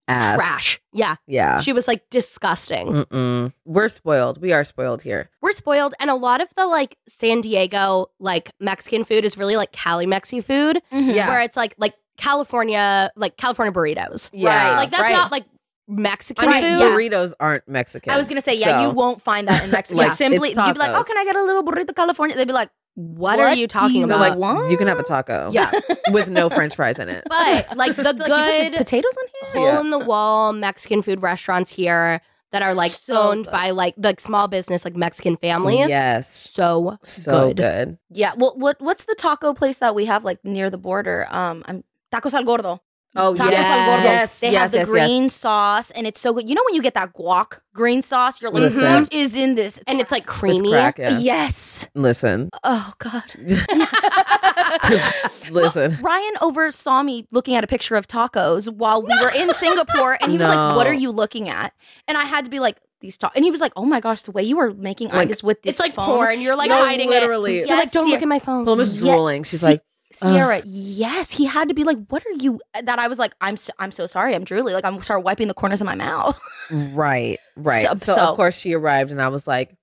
Ass. Trash. Yeah. Yeah. She was like disgusting. Mm-mm. We're spoiled. We are spoiled here. We're spoiled. And a lot of the like San Diego, like Mexican food is really like Cali Mexi food, Mhm. Yeah. where it's like, like California, like California burritos. Yeah. Like, that's right. not like Mexican I mean, food. burritos aren't Mexican. I was gonna say, yeah, So- you won't find that in Mexico. Like, You simply, it's you'd be like, oh, can I get a little burrito California? They'd be like, What are you talking do They're about? like, want? you can have a taco. Yeah. with no French fries in it. But like the Like, you put good potatoes on here. hole Yeah. in the wall Mexican food restaurants here that are like So owned good. by like the small business like Mexican families. Yes. So So good. good. Yeah. Well, what what's the taco place that we have like near the border? Um, I'm Tacos El Gordo. Oh, Tacos yes. El Gordo. Yes, They yes, have the yes, yes. green sauce, and it's so good. You know when you get that guac green sauce, you're like, Listen. what is in this? and it's like It's creamy. crack, yeah. Yes. Listen. Oh God. Listen. Ryan oversaw me looking at a picture of tacos while we were in Singapore, and he was like, "What are you looking at?" And I had to be like, "These tacos," and he was like, "Oh my gosh, the way you were making Like, eyes with this It's like phone. porn. You're like No, hiding literally. it. Yes, You're like, don't Sierra- look at my phone. Paloma's Yeah, drooling. She's see- like, Sierra, yes, he had to be like, "What are you?" That I was like, "I'm so, I'm so sorry, I'm drooly." Like I'm start wiping the corners of my mouth. right, right. So- So, so- of course she arrived, and I was like,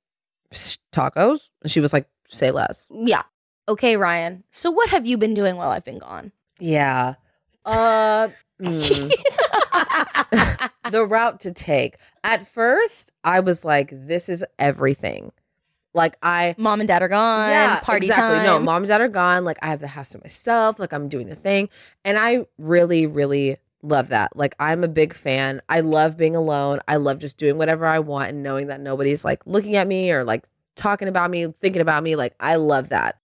tacos, and she was like, say less. yeah. Okay, Ryan. So what have you been doing while I've been gone? Yeah. Uh. mm. the route to take. At first, I was like, this is everything. Like I Mom and dad are gone. yeah, party exactly. time. No, mom and dad are gone. Like I have the house to myself. Like I'm doing the thing, and I really, really love that. Like I'm a big fan. I love being alone. I love just doing whatever I want and knowing that nobody's like looking at me or like talking about me, thinking about me. Like I love that,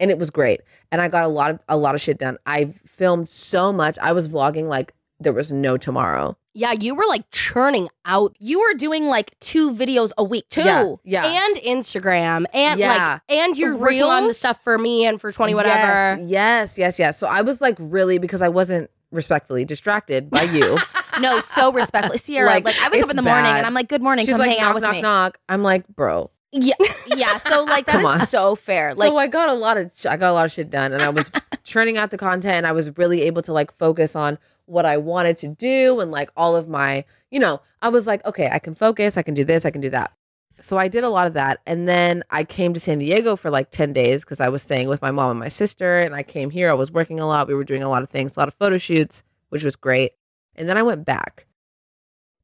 and it was great. And I got a lot of a lot of shit done. I filmed so much. I was vlogging like there was no tomorrow. yeah, you were like churning out you were doing like two videos a week too. Yeah, yeah. and Instagram and Yeah. like and you're real on the stuff for me and for 20 whatever. Yes, yes, yes, yes. So I was like really because I wasn't respectfully distracted by you. No, so respectfully. Sierra, like, Like, I wake up in the morning and I'm like, good morning, She's come like hang knock, out with knock, me. knock. I'm like, bro. Yeah. Yeah. So like that Come so fair. Like so I got a lot of I got a lot of shit done, and I was churning out the content, and I was really able to like focus on what I wanted to do, and like all of my, you know, I was like, okay, I can focus, I can do this, I can do that. So I did a lot of that, and then I came to San Diego for like ten days because I was staying with my mom and my sister, and I came here. I was working a lot. We were doing a lot of things, a lot of photo shoots, which was great. And then I went back,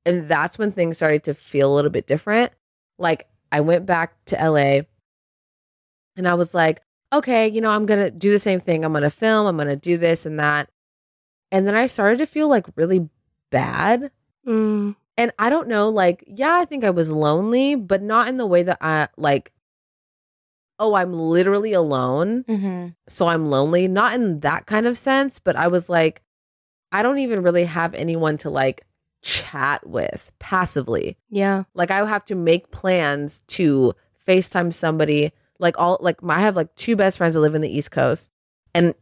and that's when things started to feel a little bit different. Like I went back to LA and I was like, okay, you know, I'm going to do the same thing. I'm going to film, I'm going to do this and that. And then I started to feel like really bad. Mm. And I don't know, like, yeah, I think I was lonely, but not in the way that I like, oh, I'm literally alone. mm-hmm. So I'm lonely. Not in that kind of sense, but I was like, I don't even really have anyone to like chat with passively Yeah. like I would have to make plans to FaceTime somebody. Like all like my, I have like two best friends that live in the East Coast. And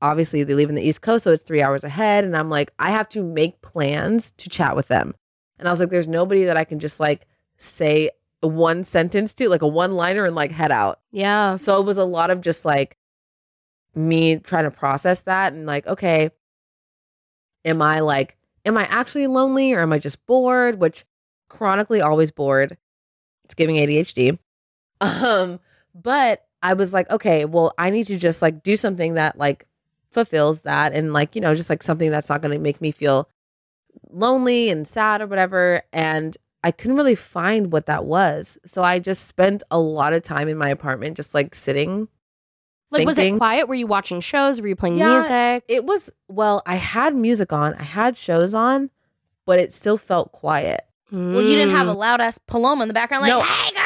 obviously they live in the East Coast, so it's three hours ahead. And I'm like, I have to make plans to chat with them. And I was like, there's nobody that I can just like say one sentence to, like a one liner and like head out. Yeah. So it was a lot of just like me trying to process that and like, okay, am I like, am I actually lonely or am I just bored? Which chronically always bored. It's giving ADHD. Um, but I was like, okay, well, I need to just like do something that like fulfills that and like, you know, just like something that's not going to make me feel lonely and sad or whatever. And I couldn't really find what that was. So I just spent a lot of time in my apartment just like sitting. Like, was it quiet? Were you watching shows? Were you playing Yeah, music? It was, well, I had music on, I had shows on, but it still felt quiet. Well, you didn't have a Mm. loud ass Paloma in the background, like, No. hey, girl.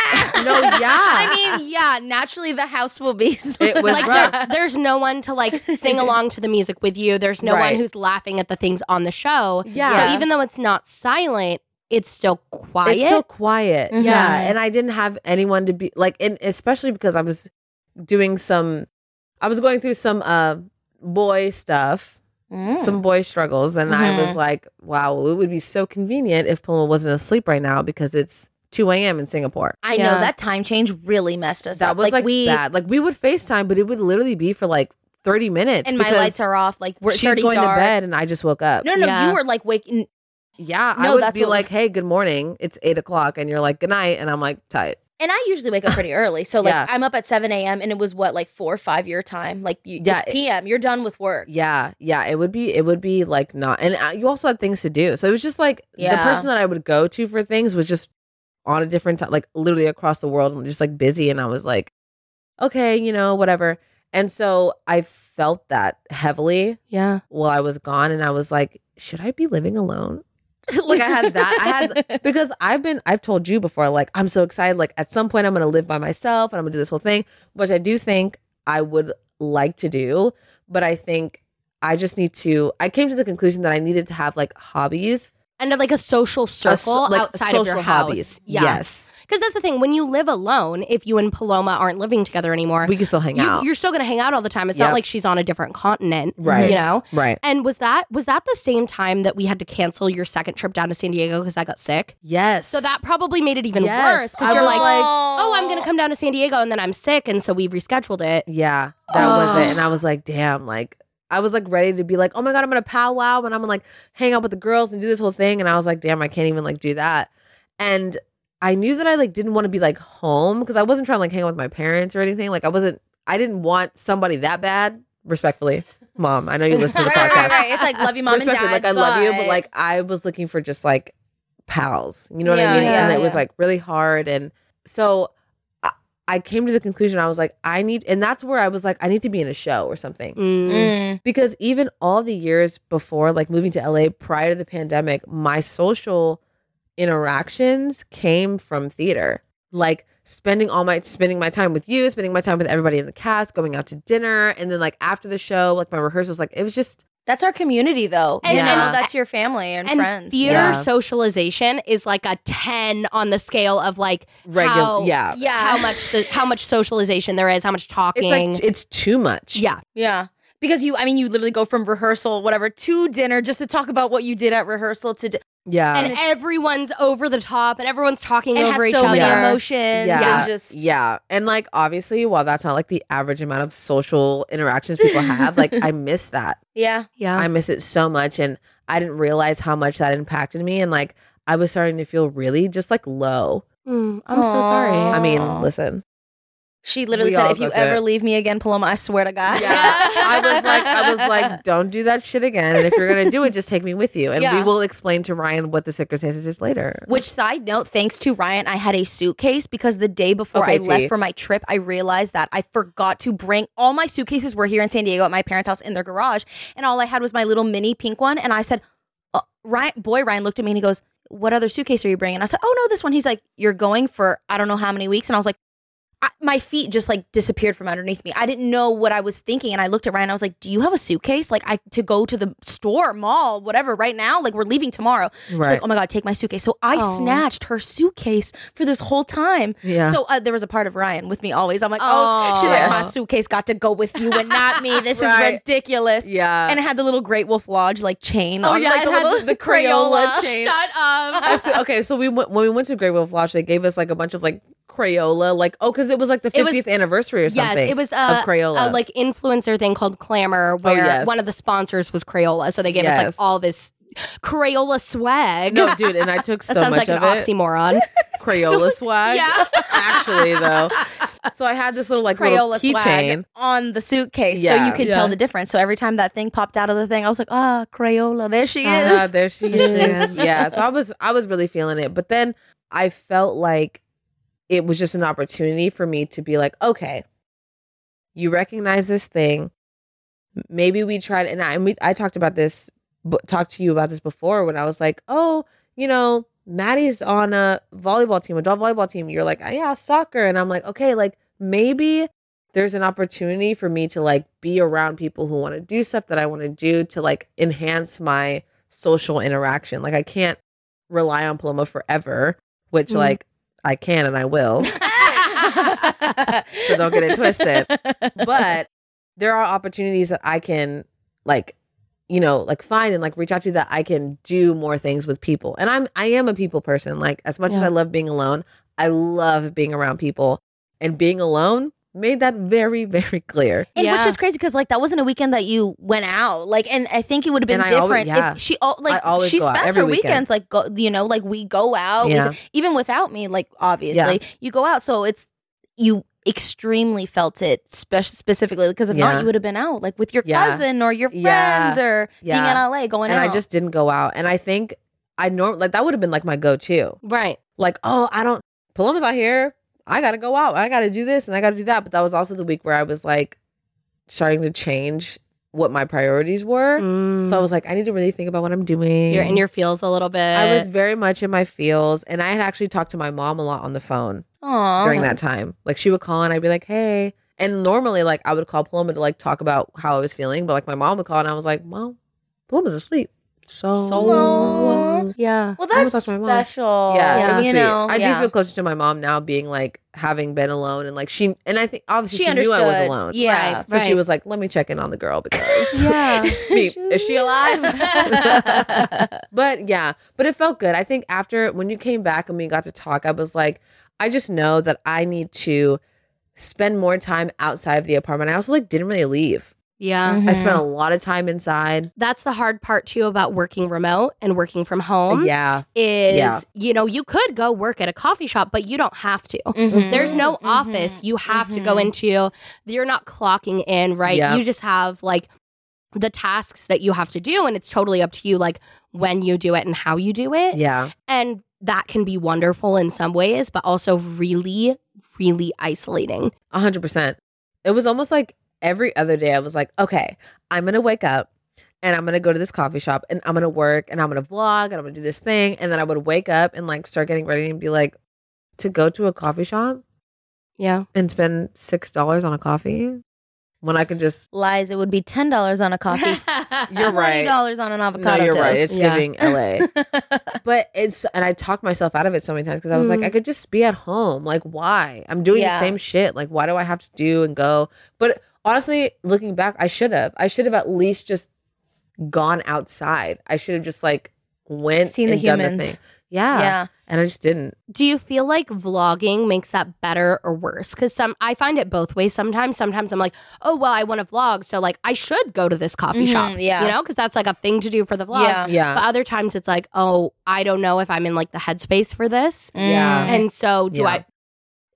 No, yeah. I mean, yeah, naturally the house will be. It was like there, there's no one to like sing along to the music with you. There's no Right. one who's laughing at the things on the show. Yeah. So even though it's not silent, it's still quiet. It's so quiet. Mhm. Yeah. And I didn't have anyone to be like, and especially because I was doing some I was going through some uh boy stuff, Mm. some boy struggles, and I was Mhm. like, wow, it would be so convenient if Paloma wasn't asleep right now because it's 2 a.m. in Singapore. I Yeah. know that time change really messed us That up. was like, we bad. Like we would FaceTime, but it would literally be for like 30 minutes. and my because lights are off. Like we're she's going dark. to bed and I just woke up. No, no, Yeah. you were like waking. Yeah, I would be what was- like, "Hey, good morning. It's eight o'clock," and you're like, "Good night," and I'm like, "Tight." And I usually wake up pretty early, so like Yeah. I'm up at seven a.m. and it was what like four or five your time. Like you, Yeah, yeah, p.m. You're done with work. Yeah, yeah. It would be, it would be like not, and uh, you also had things to do, so it was just like the person that I would go to for things was just on a different time, like literally across the world, and just like busy, and I was like, okay, you know, whatever. And so I felt that heavily Yeah. while I was gone, and I was like, should I be living alone? like I had that. I had because I've been I've told you before, like I'm so excited. Like at some point I'm gonna live by myself and I'm gonna do this whole thing, which I do think I would like to do. But I think I just need to I came to the conclusion that I needed to have like hobbies. And like a social a circle like outside of your social house. Yeah. Yes. Because that's the thing. When you live alone, if you and Paloma aren't living together anymore, We can still hang you, out. you're still going to hang out all the time. It's Yep. not like she's on a different continent, Right. You know. Right. And was that was that the same time that we had to cancel your second trip down to San Diego because I got sick? Yes. So that probably made it even Yes. worse because you're like, like- oh, I'm going to come down to San Diego and then I'm sick, and so we rescheduled it. Yeah, that was it. Oh. And I was like, damn, like I was like ready to be like, oh my god, I'm gonna powwow and I'm gonna like hang out with the girls and do this whole thing. And I was like, damn, I can't even like do that. And I knew that I like didn't want to be like home because I wasn't trying to like hang out with my parents or anything. Like I wasn't, I didn't want somebody that bad. Respectfully, mom, I know you listen to the right, podcast. right, right. It's like love you, mom and Respectfully, dad. like I love you, but like I was looking for just like pals. You know what Yeah, I mean? yeah, and it was like really hard. And so I, came to the conclusion. I was like, I need, and that's where I was like, I need to be in a show or something. Mm. Because even all the years before, like moving to LA prior to the pandemic, my social interactions came from theater. Like spending all my spending my time with you, spending my time with everybody in the cast, going out to dinner, and then like after the show, like my rehearsals, like it was just That's our community, though. And- And I Yeah. know that's your family and, And friends. theater Yeah. socialization is like a ten on the scale of like regular. how, yeah, Yeah. how much the how much socialization there is, how much talking. it's like it's too much. yeah, Yeah. Because you, I mean, you literally go from rehearsal, whatever, to dinner just to talk about what you did at rehearsal to, di- yeah, and it's- everyone's over the top, and everyone's talking and over has each so other. many Yeah. emotions yeah, and just, yeah, and like obviously, while that's not like the average amount of social interactions people have, like I miss that. yeah. Yeah, I miss it so much, and I didn't realize how much that impacted me, and like I was starting to feel really just like low. Mm, I'm so sorry. I mean, listen, She literally We said, all if you go through ever it. leave me again, Paloma, I swear to God. I was like, I was like, don't do that shit again, and if you're gonna do it, just take me with you, and we Yeah. will explain to Ryan what the circumstances is later. Which side note, thanks to Ryan, I had a suitcase because the day before Okay, I left for my trip, I realized that I forgot to bring all my suitcases were here in San Diego at my parents' house in their garage, and all I had was my little mini pink one. And I said, uh, Ryan, boy, Ryan looked at me and he goes, "What other suitcase are you bringing?" I said, "Oh no, this one." He's like, "You're going for I don't know how many weeks," and I was like. I, my feet just like disappeared from underneath me. I didn't know what I was thinking, and I looked at Ryan. I was like, "Do you have a suitcase? Like, I to go to the store, mall, whatever, right now? Like, we're leaving tomorrow." She's Right? like, oh my God, take my suitcase. So I Aw. snatched her suitcase for this whole time. yeah. So uh, there was a part of Ryan with me always. I'm like, oh, she's like, my suitcase got to go with you and not me. This Right. is ridiculous. yeah. And it had the little Great Wolf Lodge like chain Oh, on yeah, like it the had little the Crayola chain. Shut up. So- okay, so we went when we went to Great Wolf Lodge. They gave us like a bunch of like Crayola, like oh, because it was like the It was- 50th anniversary or Yes, something. it was of a, Crayola. a like influencer thing called Clamor, where yes. one of the sponsors was Crayola, so they gave us like all this Crayola swag. no, dude, and I took that so sounds much like an of it. oxymoron. Crayola swag. Yeah. actually though. So I had this little like little Crayola swag keychain. on the suitcase, so Yeah. you could Yeah. tell the difference. So every time that thing popped out of the thing, I was like, ah, Crayola, there she is. Ah, there she is. yeah. So I was I was really feeling it, but then I felt like it was just an opportunity for me to be like, okay, you recognize this thing. Maybe we tried, and I and we, I talked about this, but talked to you about this before when I was like, oh, you know, Maddie's on a volleyball team, adult volleyball team. You're like, yeah, soccer, and I'm like, okay, like maybe there's an opportunity for me to like be around people who want to do stuff that I want to do to like enhance my social interaction. Like I can't rely on Paloma forever, which Mhm. like I can and I will. so don't get it twisted. But there are opportunities that I can like, you know, like find and like reach out to that I can do more things with people. And I'm I am a people person. Like as much as I love being alone, I love being around people. And being alone made that very, very clear. And which Yeah. is crazy because like that wasn't a weekend that you went out. Like, and I think it would have been And I always- different yeah. if she al- like always she go spends her weekend. weekends like go, you know like we go out we- Yeah. even without me like obviously you go out so it's you extremely felt it spe- specifically because if Yeah. not you would have been out like with your Yeah. cousin or your friends Yeah. or being in LA going and out. I just didn't go out. And I think I norm like that would have been like my go to. right. Like, oh, I don't Paloma's out here. I gotta go out. I gotta do this and I gotta do that. But that was also the week where I was like starting to change what my priorities were. Mm. So I was like, I need to really think about what I'm doing. you're in your feels a little bit. I was very much in my feels, and I had actually talked to my mom a lot on the phone Aw. during that time. Like she would call and I'd be like, "Hey," and normally like I would call Paloma to like talk about how I was feeling, but like my mom would call and I was like, "Mom, Paloma's asleep." So, Aw. yeah. Well, that's talk to my mom. special. yeah, Yeah. you sweet. know, I yeah. do feel closer to my mom now, being like having been alone and like she and I think obviously She she, knew I was alone. Yeah. Right. So she was like, "Let me check in on the girl because Yeah. me, is she alive?" but yeah, but it felt good. I think after when you came back and we got to talk, I was like, I just know that I need to spend more time outside of the apartment. I also like didn't really leave. Yeah. Mhm. I spent a lot of time inside. That's the hard part too about working remote and working from home. yeah, Is Yeah. you know, you could go work at a coffee shop, but you don't have to. Mhm. There's no Mhm. office you have to go Mhm. into. You're not clocking in, right? Yeah. You just have like the tasks that you have to do, and it's totally up to you, like when you do it and how you do it. yeah, And that can be wonderful in some ways, but also really, really isolating. a hundred percent. It was almost like every other day. I was like, okay, I'm gonna wake up. And I'm gonna go to this coffee shop and I'm gonna work and I'm gonna vlog and I'm gonna do this thing. And then I would wake up and like start getting ready and be like, to go to a coffee shop Yeah. and spend six dollars on a coffee when I could just Lies, it would be ten dollars on a coffee. You're right. dollars on an avocado. no, you're right. It's Yeah. giving LA. but it's and I talked myself out of it so many times because I was like, Mhm. I could just be at home. Like, why? I'm doing Yeah. the same shit. Like, why do I have to do and go? But honestly, looking back, I should have. I should have at least just gone outside. I should have just like went Seen the and done humans. thing. Yeah. yeah. And I just didn't. Do you feel like vlogging makes that better or worse? Because some I find it both ways. Sometimes, sometimes I'm like, oh well, I want to vlog, so like I should go to this coffee Mhm, shop, yeah. you know, because that's like a thing to do for the vlog. Yeah. Yeah. But other times it's like, oh, I don't know if I'm in like the headspace for this, Yeah. and so do Yeah. I?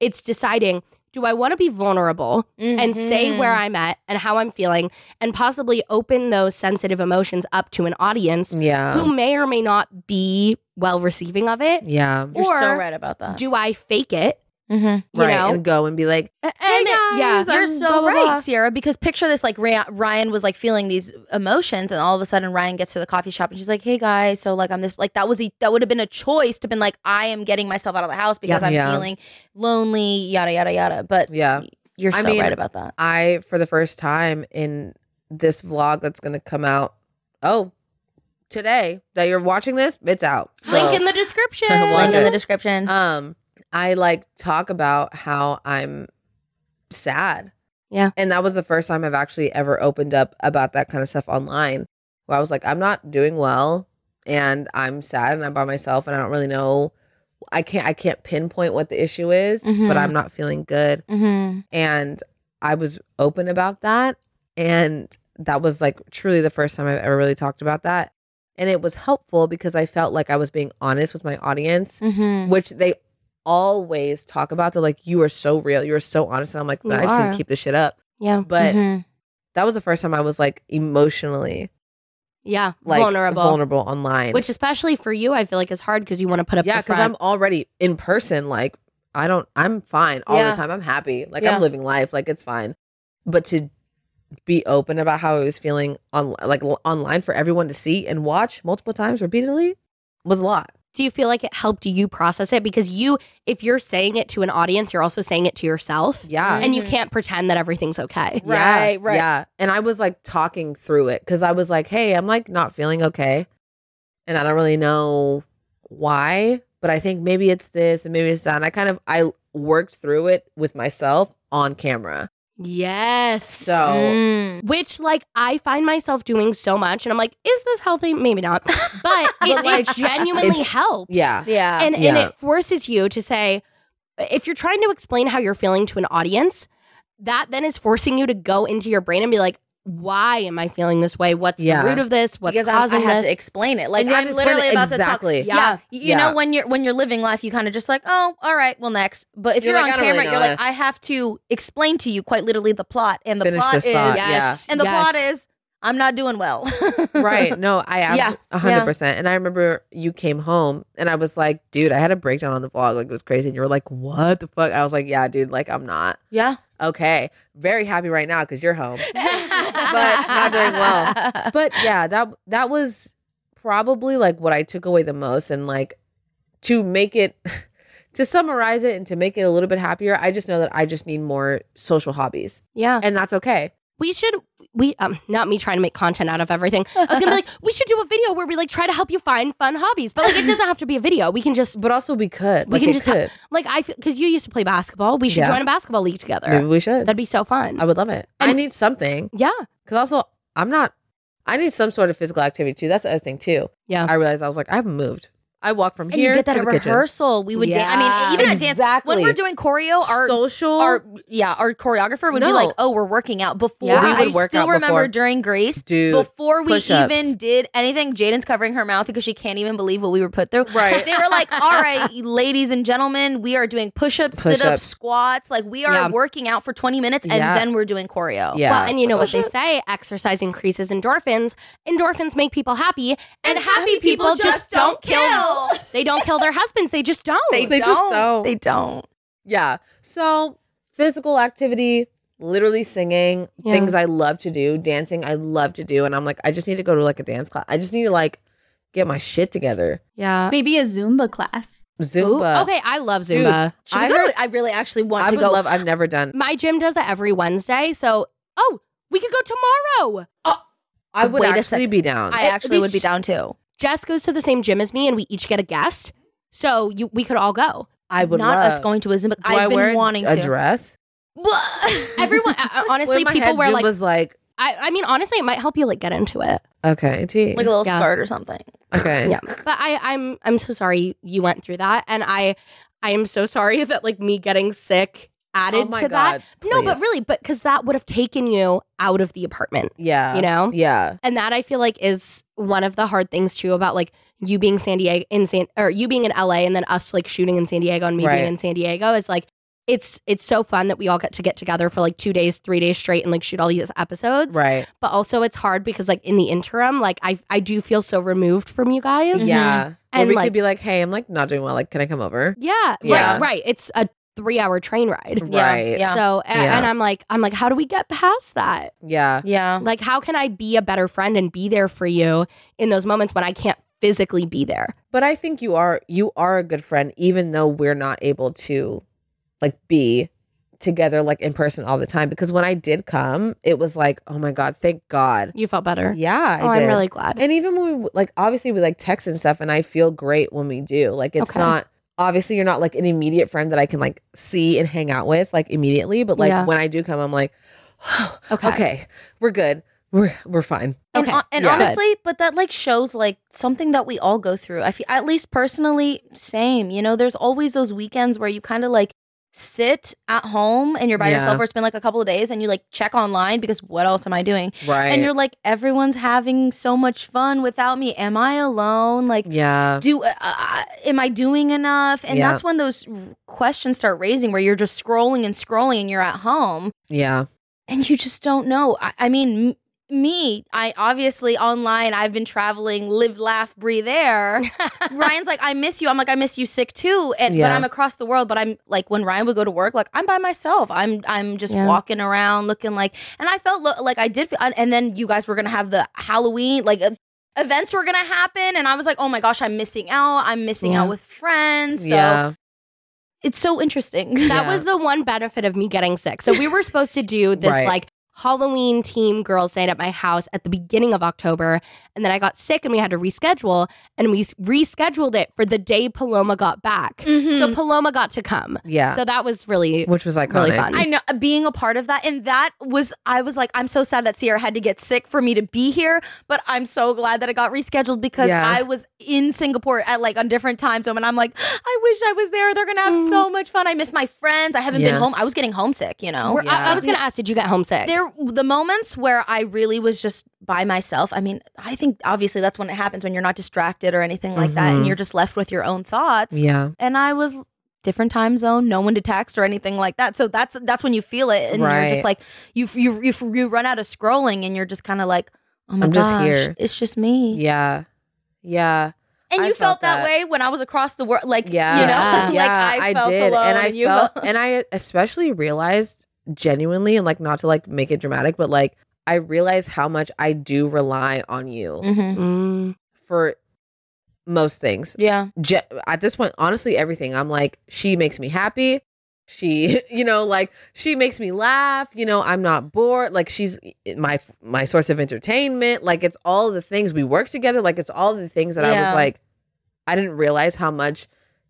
It's deciding. Do I want to be vulnerable and say where Mhm. I'm at and how I'm feeling, and possibly open those sensitive emotions up to an audience yeah. who may or may not be well receiving of it? yeah. You're so right about that. Do I fake it? Mm-hmm. You right. know, And go and be like, Hey it- guys, yeah, I'm You're so blah, blah, right, blah. Sierra. Because picture this: like Ry- Ryan was like feeling these emotions, and all of a sudden Ryan gets to the coffee shop, and she's like, "Hey guys, so like I'm this like that was a, that would have been a choice to been like I am getting myself out of the house because Yeah. I'm Yeah. feeling lonely, yada yada yada." But Yeah. you're I so mean, right about that. I, for the first time in this vlog that's going to come out, oh, today that you're watching this, it's out. So, link in the description. Link in the description. um, I like talk about how I'm sad. Yeah. And that was the first time I've actually ever opened up about that kind of stuff online where I was like, I'm not doing well and I'm sad and I'm by myself and I don't really know. I can't I can't pinpoint what the issue is, Mhm. but I'm not feeling good mm-hmm. and I was open about that and that was like truly the first time I've ever really talked about that and it was helpful because I felt like I was being honest with my audience Mm-hmm. which they always talk about they're like you are so real you're so honest and I'm like You I just need to keep this shit up yeah, but Mm-hmm. that was the first time I was like emotionally yeah, like vulnerable. vulnerable online Which, especially for you, I feel like is hard because you want to put up. yeah because. I'm already in person like I don't I'm fine all Yeah. the time I'm happy like Yeah. I'm living life like it's fine but to be open about how I was feeling on like l- online for everyone to see and watch multiple times repeatedly was a lot Do you feel like it helped you process it because you, if you're saying it to an audience, you're also saying it to yourself, yeah and you Mhm. can't pretend that everything's okay. Yeah, Right, right. Yeah. And I was like talking through it because I was like, hey, I'm like not feeling okay. And I don't really know why, but I think maybe it's this and maybe it's that. And I kind of, I worked through it with myself on camera. Yes. So Mm. which like I find myself doing so much and I'm like, is this healthy? Maybe not. But it, like, it genuinely helps. yeah. Yeah. And and it forces you to say if you're trying to explain how you're feeling to an audience, that then is forcing you to go into your brain and be like, why am I feeling this way? What's Yeah. the root of this? What's because I, I causing had this? to explain it. Like And you have I'm literally about exactly. to talk. Yeah. Yeah, you Yeah. know when you're when you're living life, you kind of just like, oh, all right, well next. But if You're you're, like, on camera, really you're like, this. I have to explain to you quite literally the plot, and the Finish plot this is, thought, yes. and the plot is, I'm not doing well. right. No, I Yeah. hundred percent. And I remember you came home and I was like, dude, I had a breakdown on the vlog. Like it was crazy. And you were like, what the fuck? I was like, yeah, dude, like I'm not. Yeah. Okay. Very happy right now because you're home. but not doing well. But yeah, that that was probably like what I took away the most. And like to make it to summarize it and to make it a little bit happier, I just know that I just need more social hobbies. yeah. And that's okay. We should we um not me trying to make content out of everything. I was gonna be like, we should do a video where we like try to help you find fun hobbies. But like it doesn't have to be a video. We can just But also we could. we Like can just ha- like I because you used to play basketball. We should Yeah. join a basketball league together. Maybe we should. That'd be so fun. I would love it. I need something. yeah. Cause also I'm not I need some sort of physical activity too. That's the other thing too. Yeah. I realized I was like, I haven't moved. I walk from And here you get that to at the kitchen. rehearsal. We would dance. I mean, even at dance, Exactly. when we're doing choreo, our social our yeah, our choreographer would be like, "Oh, we're working out." Before Yeah. We would I work still out remember before. during Grace, dude. before we push-ups. even did anything, Jaden's covering her mouth because she can't even believe what we were put through. Right. They were like, "All right, ladies and gentlemen, we are doing push-ups, sit-ups, Push-ups. squats. Like we are Yeah. working out for 20 minutes, and Yeah. then we're doing choreo." Yeah. Well, and you know what they say: exercise increases endorphins. Endorphins make people happy, and, happy people, just don't kill. They don't kill their husbands. They just don't. They just don't. They don't. Yeah. So physical activity, literally singing, Yeah. things I love to do, dancing I love to do. And I'm like, I just need to go to like a dance class. I just need to like get my shit together. yeah. Maybe a Zumba class. Ooh, Zumba. okay, I love Zumba. Should we I heard- to, I really actually want I to would go. love I've never done My gym does it every Wednesday, so oh, we could go tomorrow. Oh, I would Wait actually be down. I It'd actually be would be down too. Jess goes to the same gym as me, and we each get a guest. So you, we could all go. I would Not love. us going to a Zumba. Do I've I been wear wanting a to. dress? Everyone, uh, uh, honestly, my people head wear like. Zumba's like I, I mean, honestly, it might help you like get into it. okay, T. like a little Yeah. skirt or something. okay. Yeah, but I, I'm, I'm so sorry you went through that, and I, I am so sorry that like me getting sick added Oh to God, that. No, but really, but because that would have taken you out of the apartment, Yeah. you know. Yeah. And that I feel like is one of the hard things too about like you being San Diego in San or you being in LA and then us like shooting in San Diego and me Right. being in San Diego is like it's it's so fun that we all get to get together for like two days, three days straight and like shoot all these episodes. Right. But also it's hard because like in the interim, like I I do feel so removed from you guys. Yeah. And, we like- could be like, hey, I'm like not doing well. Like, can I come over? Yeah. Yeah. Right. Right. It's a three hour train ride. Yeah, Right. yeah. So a- Yeah. and I'm like I'm like, how do we get past that? Yeah. Yeah. Like, how can I be a better friend and be there for you in those moments when I can't physically be there? But I think you are you are a good friend, even though we're not able to like be together like in person all the time. Because when I did come, it was like, oh my god, thank God. You felt better. Yeah, I oh, did. I'm really glad. and even when we like, obviously we like text and stuff, and I feel great when we do. Like, it's Okay. not obviously you're not like an immediate friend that I can like see and hang out with like immediately, but like Yeah. when I do come, I'm like, Okay. okay, we're good, we're we're fine. And, Okay. hon- and Yeah. honestly, but that like shows like something that we all go through. I feel at least personally, same. You know, there's always those weekends where you kind of like sit at home and you're by Yeah. yourself or spend like a couple of days and you like check online because what else am I doing? Right. And you're like, everyone's having so much fun without me. Am I alone? Like, yeah. do uh, uh, am I doing enough? And Yeah. that's when those questions start raising, where you're just scrolling and scrolling, and you're at home Yeah. and you just don't know. I, I mean, me, I obviously online, I've been traveling, live, laugh, breathe air. Ryan's like, I miss you. I'm like, I miss you sick too. And but I'm across the world. But I'm like, when Ryan would go to work, like I'm by myself. I'm I'm just Yeah. walking around, looking like, and I felt lo- like I did. Feel, and then you guys were gonna have the Halloween like. Uh, Events were gonna happen, and I was like, "Oh my gosh, I'm missing out! I'm missing Yeah. out with friends." So yeah. it's so interesting. That Yeah. was the one benefit of me getting sick. So we were supposed to do this Right. like Halloween team girls night at my house at the beginning of October. And then I got sick and we had to reschedule. And we rescheduled it for the day Paloma got back. Mhm. So Paloma got to come. Yeah. So that was really, Which was iconic. really fun. I know being a part of that, and that was I was like, I'm so sad that Sierra had to get sick for me to be here, but I'm so glad that it got rescheduled because Yeah. I was in Singapore at like on different time zone, and I'm like, I wish I was there. They're gonna have so much fun. I miss my friends. I haven't Yeah. been home. I was getting homesick, you know. We're- I, I was going to ask, did you get homesick? There, the moments where I really was just by myself. I mean, I think obviously that's when it happens when you're not distracted or anything like that, and Mhm. you're just left with your own thoughts. Yeah. And I was different time zone, no one to text or anything like that. So that's that's when you feel it, and you're just like you you you, you run out of scrolling, and you're just kind of like, oh my god, I'm gosh, just here. it's just me. Yeah. Yeah. And I you felt, felt that, that. way when I was across the world, like Yeah. you know, Yeah. like I felt did. alone, and I you felt, felt- and I especially realized genuinely, and like not to like make it dramatic, but like I realize how much I do rely on you Mhm. Mm. for most things. Yeah, Je- at this point, honestly, everything. I'm like, she makes me happy. She, you know, like she makes me laugh. You know, I'm not bored. Like she's my my source of entertainment. Like it's all the things we work together. Like it's all the things that I was like, I didn't realize how much